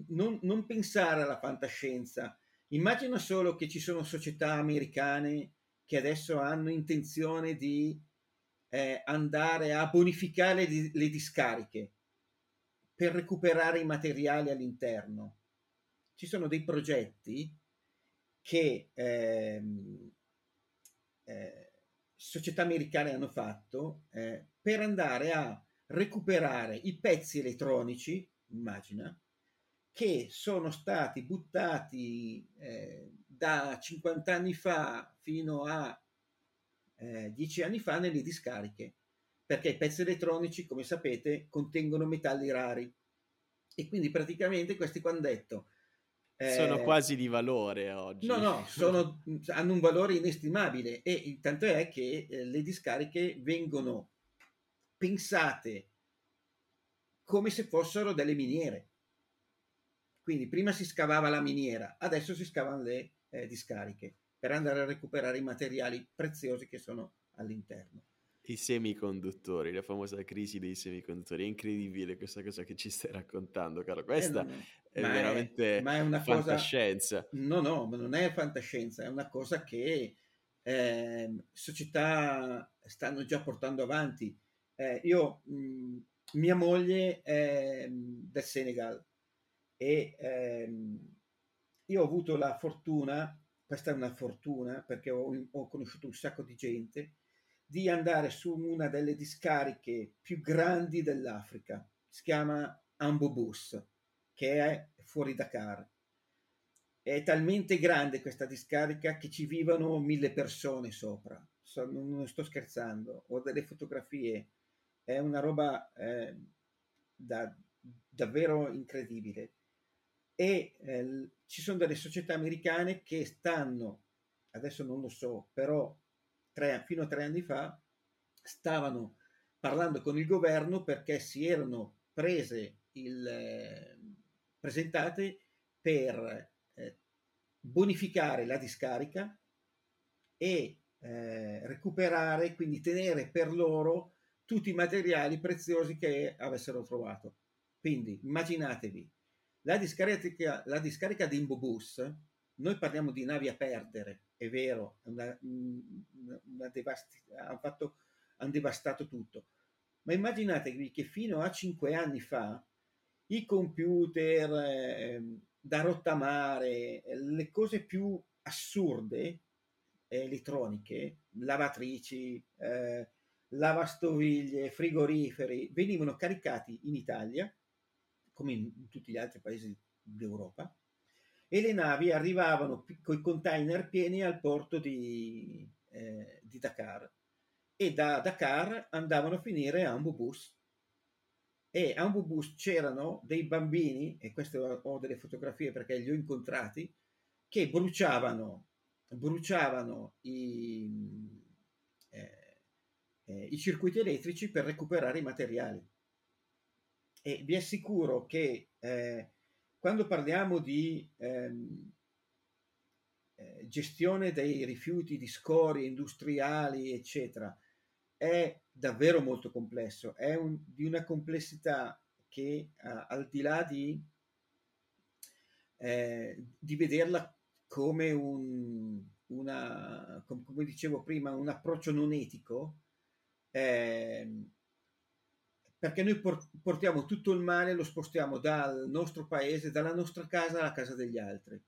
non, non pensare alla fantascienza. Immagina solo che ci sono società americane che adesso hanno intenzione di eh, andare a bonificare le, le discariche per recuperare i materiali all'interno. Ci sono dei progetti che ehm, eh, società americane hanno fatto eh, per andare a recuperare i pezzi elettronici, immagina, che sono stati buttati eh, da 50 anni fa fino a eh, 10 anni fa nelle discariche, perché i pezzi elettronici, come sapete, contengono metalli rari. E quindi praticamente questi qua hanno detto...
Eh, sono quasi di valore oggi.
No, no, *laughs* sono, hanno un valore inestimabile e tanto è che eh, le discariche vengono pensate come se fossero delle miniere. Quindi prima si scavava la miniera, adesso si scavano le eh, discariche per andare a recuperare i materiali preziosi che sono all'interno.
I semiconduttori, la famosa crisi dei semiconduttori. È incredibile questa cosa che ci stai raccontando, caro. Questa eh, è veramente è, ma è una fantascienza.
Cosa, no, no, ma non è fantascienza, è una cosa che eh, società stanno già portando avanti. Eh, io, mh, mm, mia moglie è del Senegal e ehm, io ho avuto la fortuna, questa è una fortuna perché ho, ho conosciuto un sacco di gente, di andare su una delle discariche più grandi dell'Africa, si chiama Ambobus, che è fuori Dakar. È talmente grande questa discarica che ci vivono mille persone sopra. So, non sto scherzando, ho delle fotografie, è una roba eh, da, davvero incredibile. E eh, ci sono delle società americane che stanno, adesso non lo so, però tre, fino a tre anni fa stavano parlando con il governo perché si erano prese il, eh, presentate per eh, bonificare la discarica e eh, recuperare, quindi tenere per loro tutti i materiali preziosi che avessero trovato. Quindi immaginatevi la discarica, la discarica di Imbobus, noi parliamo di navi a perdere, è vero, una, una, una devasti- hanno, fatto, hanno devastato tutto, ma immaginatevi che fino a cinque anni fa i computer eh, da rottamare, le cose più assurde elettroniche, lavatrici, eh, lavastoviglie, frigoriferi, venivano caricati in Italia, come in tutti gli altri paesi d'Europa, e le navi arrivavano con i container pieni al porto di, eh, di, Dakar. E da Dakar andavano a finire a Ambubus. E a Ambubus c'erano dei bambini e queste ho delle fotografie perché li ho incontrati che bruciavano, bruciavano i, eh, eh, i circuiti elettrici per recuperare i materiali. E vi assicuro che eh, quando parliamo di ehm, eh, gestione dei rifiuti di scorie industriali, eccetera, è davvero molto complesso, è un, di una complessità che eh, al di là di, eh, di vederla come un, una, come dicevo prima, un approccio non etico, eh, perché noi portiamo tutto il male, lo spostiamo dal nostro paese, dalla nostra casa alla casa degli altri.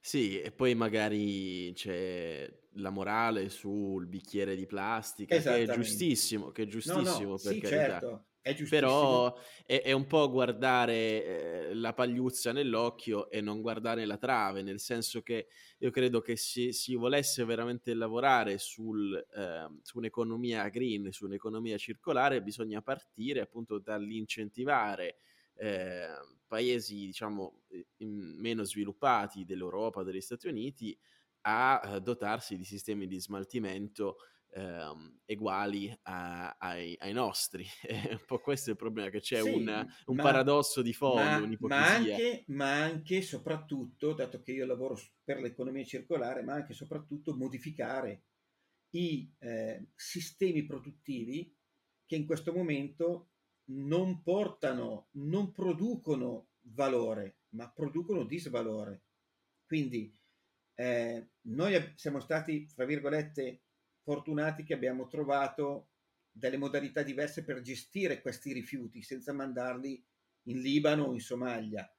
Sì, e poi magari c'è la morale sul bicchiere di plastica, che è giustissimo, che è giustissimo no, no, per
sì,
carità.
certo. È
Però è, è, un po' guardare eh, la pagliuzza nell'occhio e non guardare la trave, nel senso che io credo che se si volesse veramente lavorare sul, eh, su un'economia green, su un'economia circolare, bisogna partire appunto dall'incentivare eh, paesi diciamo meno sviluppati dell'Europa, degli Stati Uniti a eh, dotarsi di sistemi di smaltimento ehm, uguali a, ai, ai, nostri. *laughs* un po' questo è il problema, che c'è sì, un, un ma, paradosso di fondo, ma, un'ipocrisia.
Ma anche, ma anche soprattutto, dato che io lavoro per l'economia circolare, ma anche e soprattutto modificare i eh, sistemi produttivi che in questo momento non portano, non producono valore, ma producono disvalore. Quindi eh, noi siamo stati, fra virgolette, fortunati che abbiamo trovato delle modalità diverse per gestire questi rifiuti senza mandarli in Libano o in Somalia.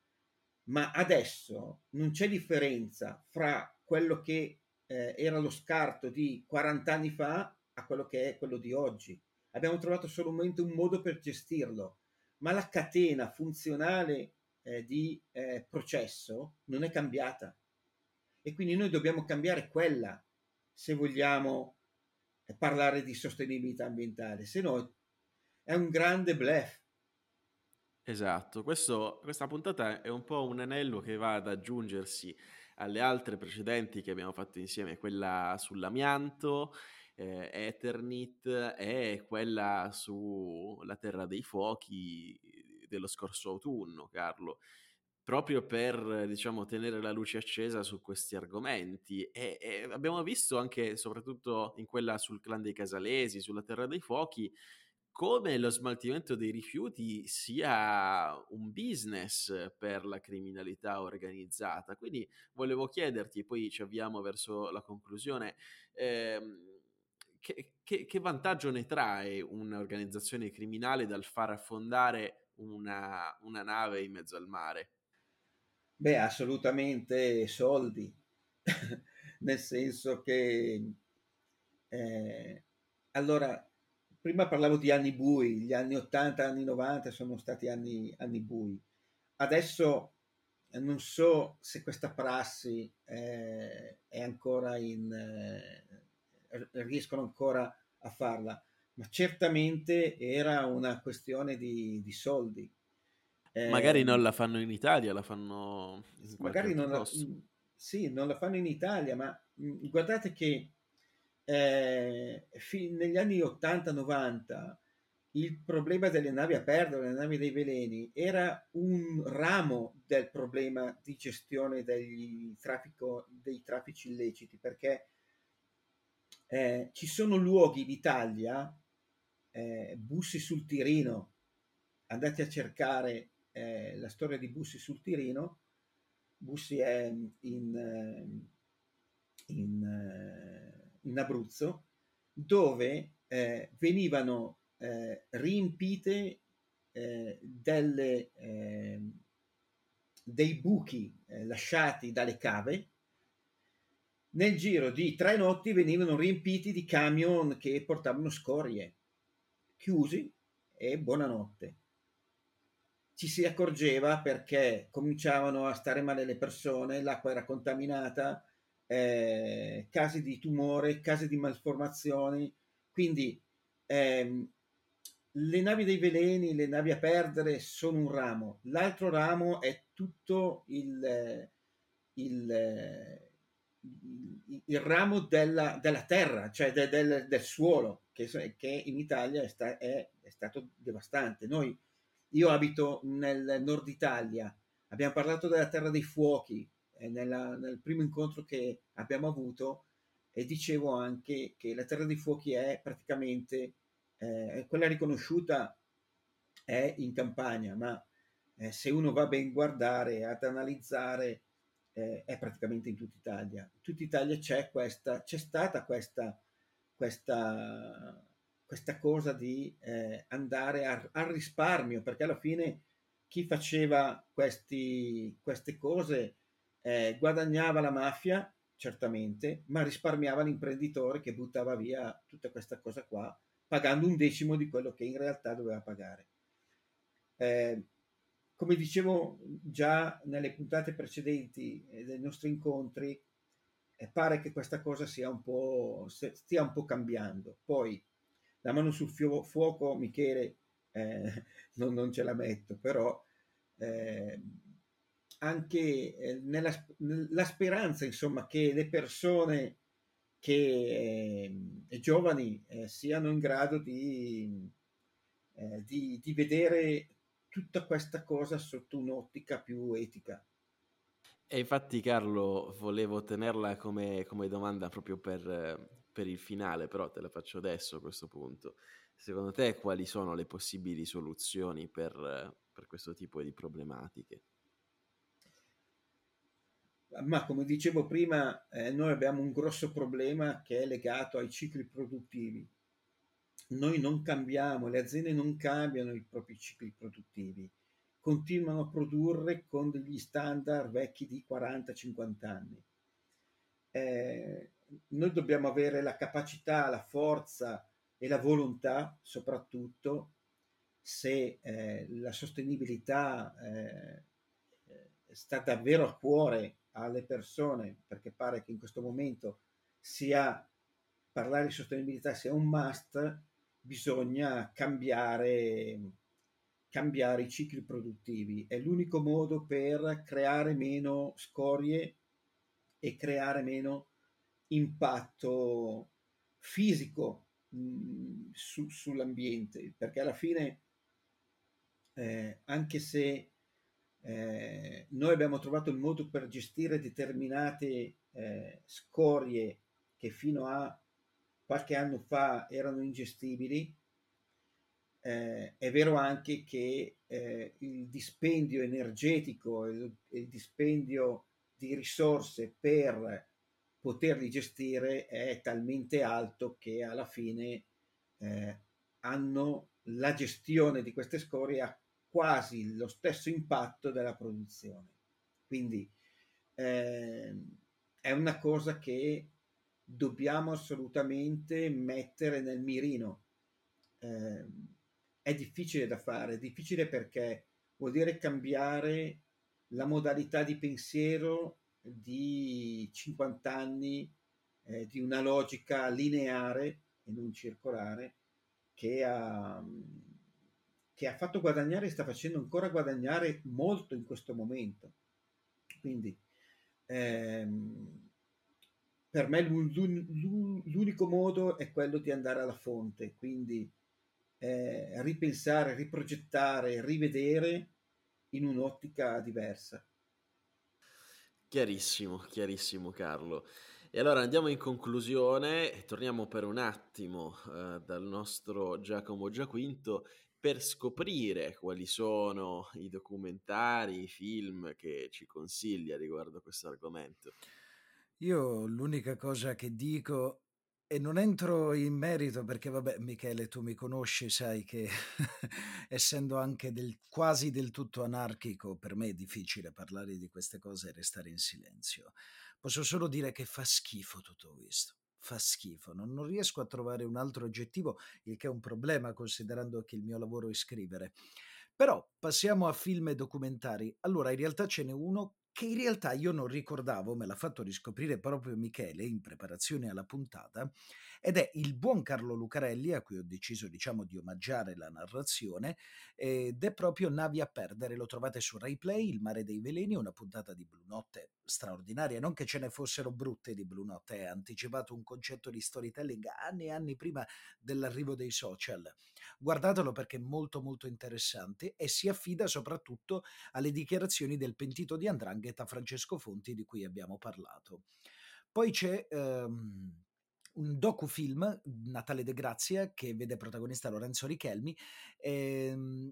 Ma adesso non c'è differenza fra quello che eh, era lo scarto di 40 anni fa a quello che è quello di oggi. Abbiamo trovato solamente un modo per gestirlo, ma la catena funzionale eh, di eh, processo non è cambiata. E quindi noi dobbiamo cambiare quella se vogliamo parlare di sostenibilità ambientale, se no è un grande bluff.
Esatto, Questo, questa puntata è un po' un anello che va ad aggiungersi alle altre precedenti che abbiamo fatto insieme, quella sull'amianto, eh, Eternit e quella sulla Terra dei Fuochi dello scorso autunno, Carlo. Proprio per, diciamo, tenere la luce accesa su questi argomenti e, e abbiamo visto anche, soprattutto in quella sul clan dei Casalesi, sulla Terra dei Fuochi, come lo smaltimento dei rifiuti sia un business per la criminalità organizzata. Quindi volevo chiederti, poi ci avviamo verso la conclusione, ehm, che, che, che, vantaggio ne trae un'organizzazione criminale dal far affondare una, una nave in mezzo al mare?
Beh, assolutamente soldi, *laughs* nel senso che eh, allora prima parlavo di anni bui, gli anni 80, anni 90 sono stati anni, anni bui. Adesso non so se questa prassi eh, è ancora in, eh, riescono ancora a farla, ma certamente era una questione di, di soldi.
Magari non ehm, la fanno in Italia, la fanno in magari
non la, sì, non la fanno in Italia, ma mh, guardate che eh, negli anni 80-90 il problema delle navi a perdere, le navi dei veleni, era un ramo del problema di gestione traffico, dei traffici illeciti, perché eh, ci sono luoghi d'Italia, eh, Bussi sul Tirino, andate a cercare eh, la storia di Bussi sul Tirino, Bussi è in, eh, in, eh, in Abruzzo, dove eh, venivano eh, riempite eh, delle, dei buchi lasciati dalle cave. Nel giro di tre notti venivano riempiti di camion che portavano scorie, chiusi e buonanotte ci si accorgeva perché cominciavano a stare male le persone, l'acqua era contaminata, eh, casi di tumore, casi di malformazioni, quindi ehm, le navi dei veleni, le navi a perdere sono un ramo, l'altro ramo è tutto il, il, il, il ramo della, della, terra, cioè de, del, del, suolo, che, che, in Italia è, sta, è, è stato devastante. Noi io abito nel nord Italia, abbiamo parlato della Terra dei Fuochi eh, nella, nel primo incontro che abbiamo avuto e dicevo anche che la Terra dei Fuochi è praticamente eh, quella riconosciuta è in campagna, ma eh, se uno va ben guardare, ad analizzare, eh, è praticamente in tutta Italia. In tutta Italia c'è, questa, c'è stata questa, questa questa cosa di eh, andare a, al risparmio, perché alla fine chi faceva questi, queste cose eh, guadagnava la mafia, certamente, ma risparmiava l'imprenditore che buttava via tutta questa cosa qua, pagando un decimo di quello che in realtà doveva pagare. Eh, come dicevo già nelle puntate precedenti eh, dei nostri incontri, eh, pare che questa cosa sia un po', stia un po' cambiando. Poi la mano sul fio- fuoco, Michele, eh, *laughs* non, non, ce la metto, però eh, anche eh, nella, nella, speranza, insomma, che le persone che eh, giovani eh, siano in grado di, eh, di, di vedere tutta questa cosa sotto un'ottica più etica.
E infatti Carlo volevo tenerla come, come domanda proprio per, per il finale, però te la faccio adesso a questo punto. Secondo te quali sono le possibili soluzioni per, per questo tipo di problematiche?
Ma come dicevo prima, eh, noi abbiamo un grosso problema che è legato ai cicli produttivi. Noi non cambiamo, le aziende non cambiano i propri cicli produttivi, continuano a produrre con degli standard vecchi di 40-50 anni. Eh, noi dobbiamo avere la capacità, la forza e la volontà, soprattutto se eh, la sostenibilità eh, sta davvero a cuore alle persone, perché pare che in questo momento sia parlare di sostenibilità sia un must, bisogna cambiare, cambiare i cicli produttivi. È l'unico modo per creare meno scorie e creare meno impatto fisico mh, mm, su, sull'ambiente, perché alla fine, eh, anche se eh, noi abbiamo trovato il modo per gestire determinate eh, scorie che fino a qualche anno fa erano ingestibili. Eh, è vero anche che eh, il dispendio energetico e il, il dispendio di risorse per poterli gestire è talmente alto che alla fine eh, hanno la gestione di queste scorie ha quasi lo stesso impatto della produzione. Quindi eh, è una cosa che dobbiamo assolutamente mettere nel mirino. Eh, è difficile da fare, è difficile perché vuol dire cambiare la modalità di pensiero di 50 anni eh, di una logica lineare e non circolare che ha, che ha fatto guadagnare e sta facendo ancora guadagnare molto in questo momento. Quindi ehm, per me l'unico modo è quello di andare alla fonte, quindi eh, ripensare, riprogettare, rivedere in un'ottica diversa.
Chiarissimo, chiarissimo Carlo. E allora andiamo in conclusione e torniamo per un attimo eh, dal nostro Giacomo Giaquinto per scoprire quali sono i documentari, i film che ci consiglia riguardo a questo argomento.
Io l'unica cosa che dico e non entro in merito perché, vabbè, Michele, tu mi conosci, sai che *laughs* essendo anche del, quasi del tutto anarchico, per me è difficile parlare di queste cose e restare in silenzio. Posso solo dire che fa schifo tutto questo. Fa schifo, non, non riesco a trovare un altro aggettivo, il che è un problema considerando che il mio lavoro è scrivere. Però passiamo a film e documentari. Allora, in realtà ce n'è uno che in realtà io non ricordavo, me l'ha fatto riscoprire proprio Michele in preparazione alla puntata, ed è il buon Carlo Lucarelli, a cui ho deciso diciamo di omaggiare la narrazione, ed è proprio Navi a perdere, lo trovate su RaiPlay, Il mare dei veleni, una puntata di Blue Notte straordinaria, non che ce ne fossero brutte di Blue Notte, ha anticipato un concetto di storytelling anni e anni prima dell'arrivo dei social. Guardatelo perché è molto molto interessante e si affida soprattutto alle dichiarazioni del pentito di Andrangheta Francesco Fonti di cui abbiamo parlato. Poi c'è um, un docufilm, Natale de Grazia, che vede protagonista Lorenzo Richelmi, ehm,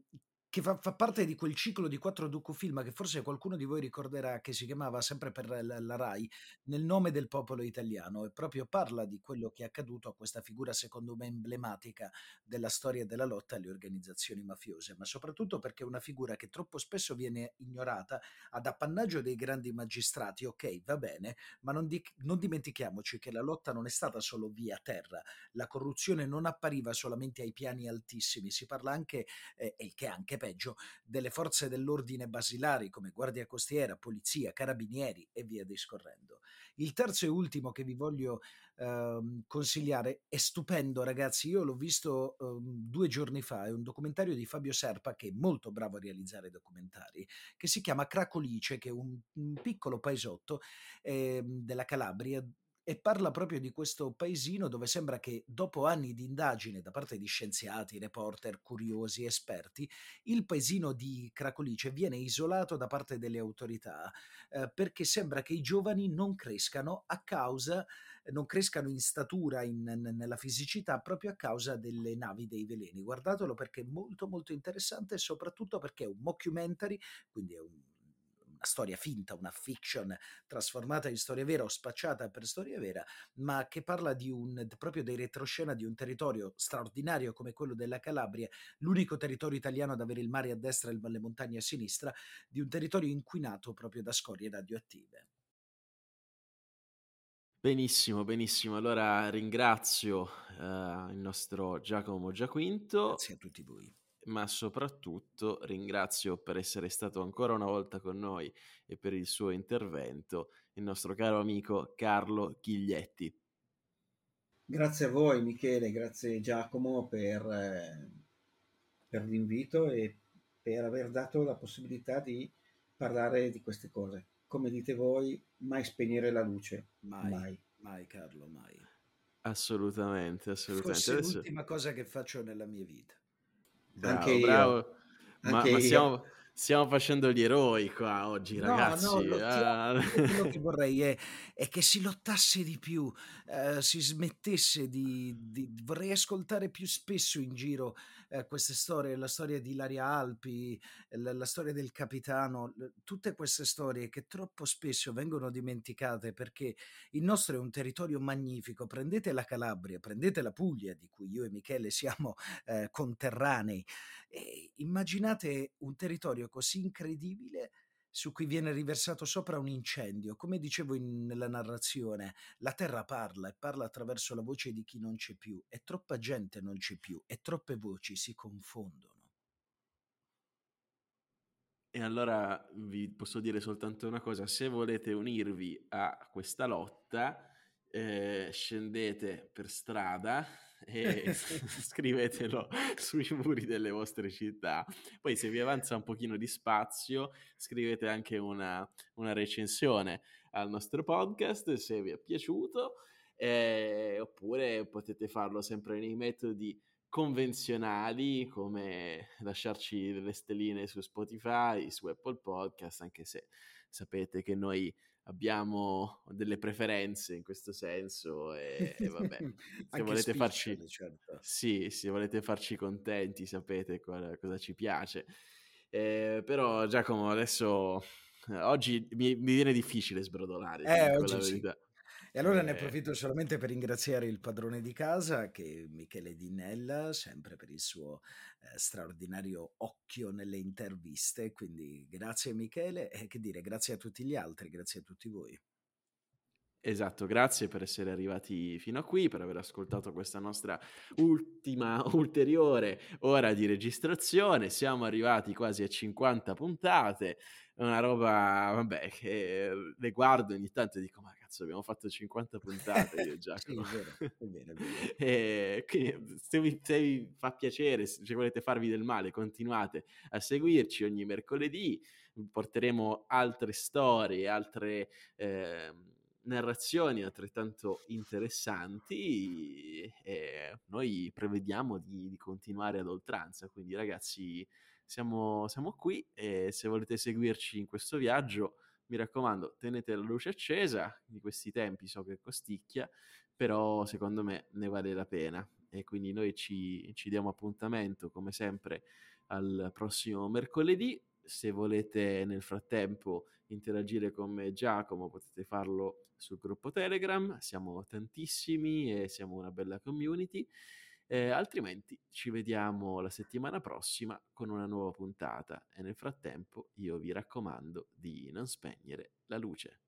che fa, fa, parte di quel ciclo di quattro docufilm che forse qualcuno di voi ricorderà che si chiamava sempre per la, la, RAI nel nome del popolo italiano e proprio parla di quello che è accaduto a questa figura secondo me emblematica della storia della lotta alle organizzazioni mafiose, ma soprattutto perché è una figura che troppo spesso viene ignorata ad appannaggio dei grandi magistrati, ok va bene, ma non, di, non dimentichiamoci che la lotta non è stata solo via terra, la corruzione non appariva solamente ai piani altissimi, si parla anche, eh, e che anche peggio, delle forze dell'ordine basilari come Guardia Costiera, Polizia, Carabinieri e via discorrendo. Il terzo e ultimo che vi voglio ehm, consigliare è stupendo, ragazzi. Io l'ho visto ehm, due giorni fa. È un documentario di Fabio Serpa che è molto bravo a realizzare documentari, che si chiama Cracolice, che è un, un piccolo paesotto ehm, della Calabria e parla proprio di questo paesino dove sembra che dopo anni di indagine da parte di scienziati, reporter, curiosi, esperti, il paesino di Cracolice viene isolato da parte delle autorità eh, perché sembra che i giovani non crescano a causa non crescano in statura, in, nella fisicità, proprio a causa delle navi dei veleni. Guardatelo perché è molto molto interessante e soprattutto perché è un mockumentary, quindi è un storia finta, una fiction trasformata in storia vera o spacciata per storia vera, ma che parla di un, proprio dei retroscena di un territorio straordinario come quello della Calabria, l'unico territorio italiano ad avere il mare a destra e le montagne a sinistra, di un territorio inquinato proprio da scorie radioattive.
Benissimo, benissimo. Allora ringrazio uh, il nostro Giacomo Giaquinto.
Grazie a tutti voi
ma soprattutto ringrazio per essere stato ancora una volta con noi e per il suo intervento il nostro caro amico Carlo Ghiglietti.
Grazie a voi Michele, grazie Giacomo per, eh, per l'invito e per aver dato la possibilità di parlare di queste cose. Come dite voi, mai spegnere la luce.
Mai, mai, mai Carlo, mai.
Assolutamente, assolutamente.
Forse l'ultima cosa che faccio nella mia vita.
Bravo, anche io. Bravo. Ma, ma siamo, Stiamo facendo gli eroi qua oggi,
No,
ragazzi.
no, lottiamo.
Ah.
Quello che vorrei è, è che si lottasse di più, eh, si smettesse di, di- Vorrei ascoltare più spesso in giro eh, queste storie, la storia di Ilaria Alpi, la, la storia del capitano, tutte queste storie che troppo spesso vengono dimenticate perché il nostro è un territorio magnifico. Prendete la Calabria, prendete la Puglia, di cui io e Michele siamo eh, conterranei, e immaginate un territorio così incredibile su cui viene riversato sopra un incendio. Come dicevo in- nella narrazione, la terra parla e parla attraverso la voce di chi non c'è più e troppa gente non c'è più e troppe voci si confondono.
E allora vi posso dire soltanto una cosa, se volete unirvi a questa lotta, eh, scendete per strada e *laughs* *laughs* scrivetelo sui muri delle vostre città. Poi se vi avanza un pochino di spazio, scrivete anche una, una recensione al nostro podcast se vi è piaciuto, eh, oppure potete farlo sempre nei metodi convenzionali come lasciarci delle stelline su Spotify, su Apple Podcast, anche se sapete che noi abbiamo delle preferenze in questo senso e, e vabbè, *laughs* se volete farci
certo.
sì, se volete farci contenti, sapete cosa, cosa ci piace. Eh, però Giacomo, adesso eh, oggi mi, mi viene difficile sbrodolare,
Eh, oggi
verità.
E allora ne
Eh,
approfitto solamente per ringraziare il padrone di casa, che è Michele Dinella, sempre per il suo eh, straordinario occhio nelle interviste. Quindi grazie Michele e che dire, grazie a tutti gli altri, grazie a tutti voi.
Esatto, grazie per essere arrivati fino a qui, per aver ascoltato questa nostra ultima, ulteriore ora di registrazione. Siamo arrivati quasi a 50 puntate, una roba, vabbè, che le guardo ogni tanto e dico, ma cazzo, abbiamo fatto 50 puntate io e *laughs*
Sì, è vero, è vero, è vero. *laughs*
E quindi se vi, se vi fa piacere, se volete farvi del male, continuate a seguirci ogni mercoledì, porteremo altre storie, altre... ehm, narrazioni altrettanto interessanti e noi prevediamo di, di continuare ad oltranza. Quindi, ragazzi, siamo, siamo qui e se volete seguirci in questo viaggio, mi raccomando, tenete la luce accesa. Di questi tempi so che costicchia, però secondo me ne vale la pena. E quindi noi ci, ci diamo appuntamento, come sempre, al prossimo mercoledì. Se volete nel frattempo interagire con me Giacomo potete farlo sul gruppo Telegram, siamo tantissimi e siamo una bella community. Eh, altrimenti ci vediamo la settimana prossima con una nuova puntata e nel frattempo io vi raccomando di non spegnere la luce.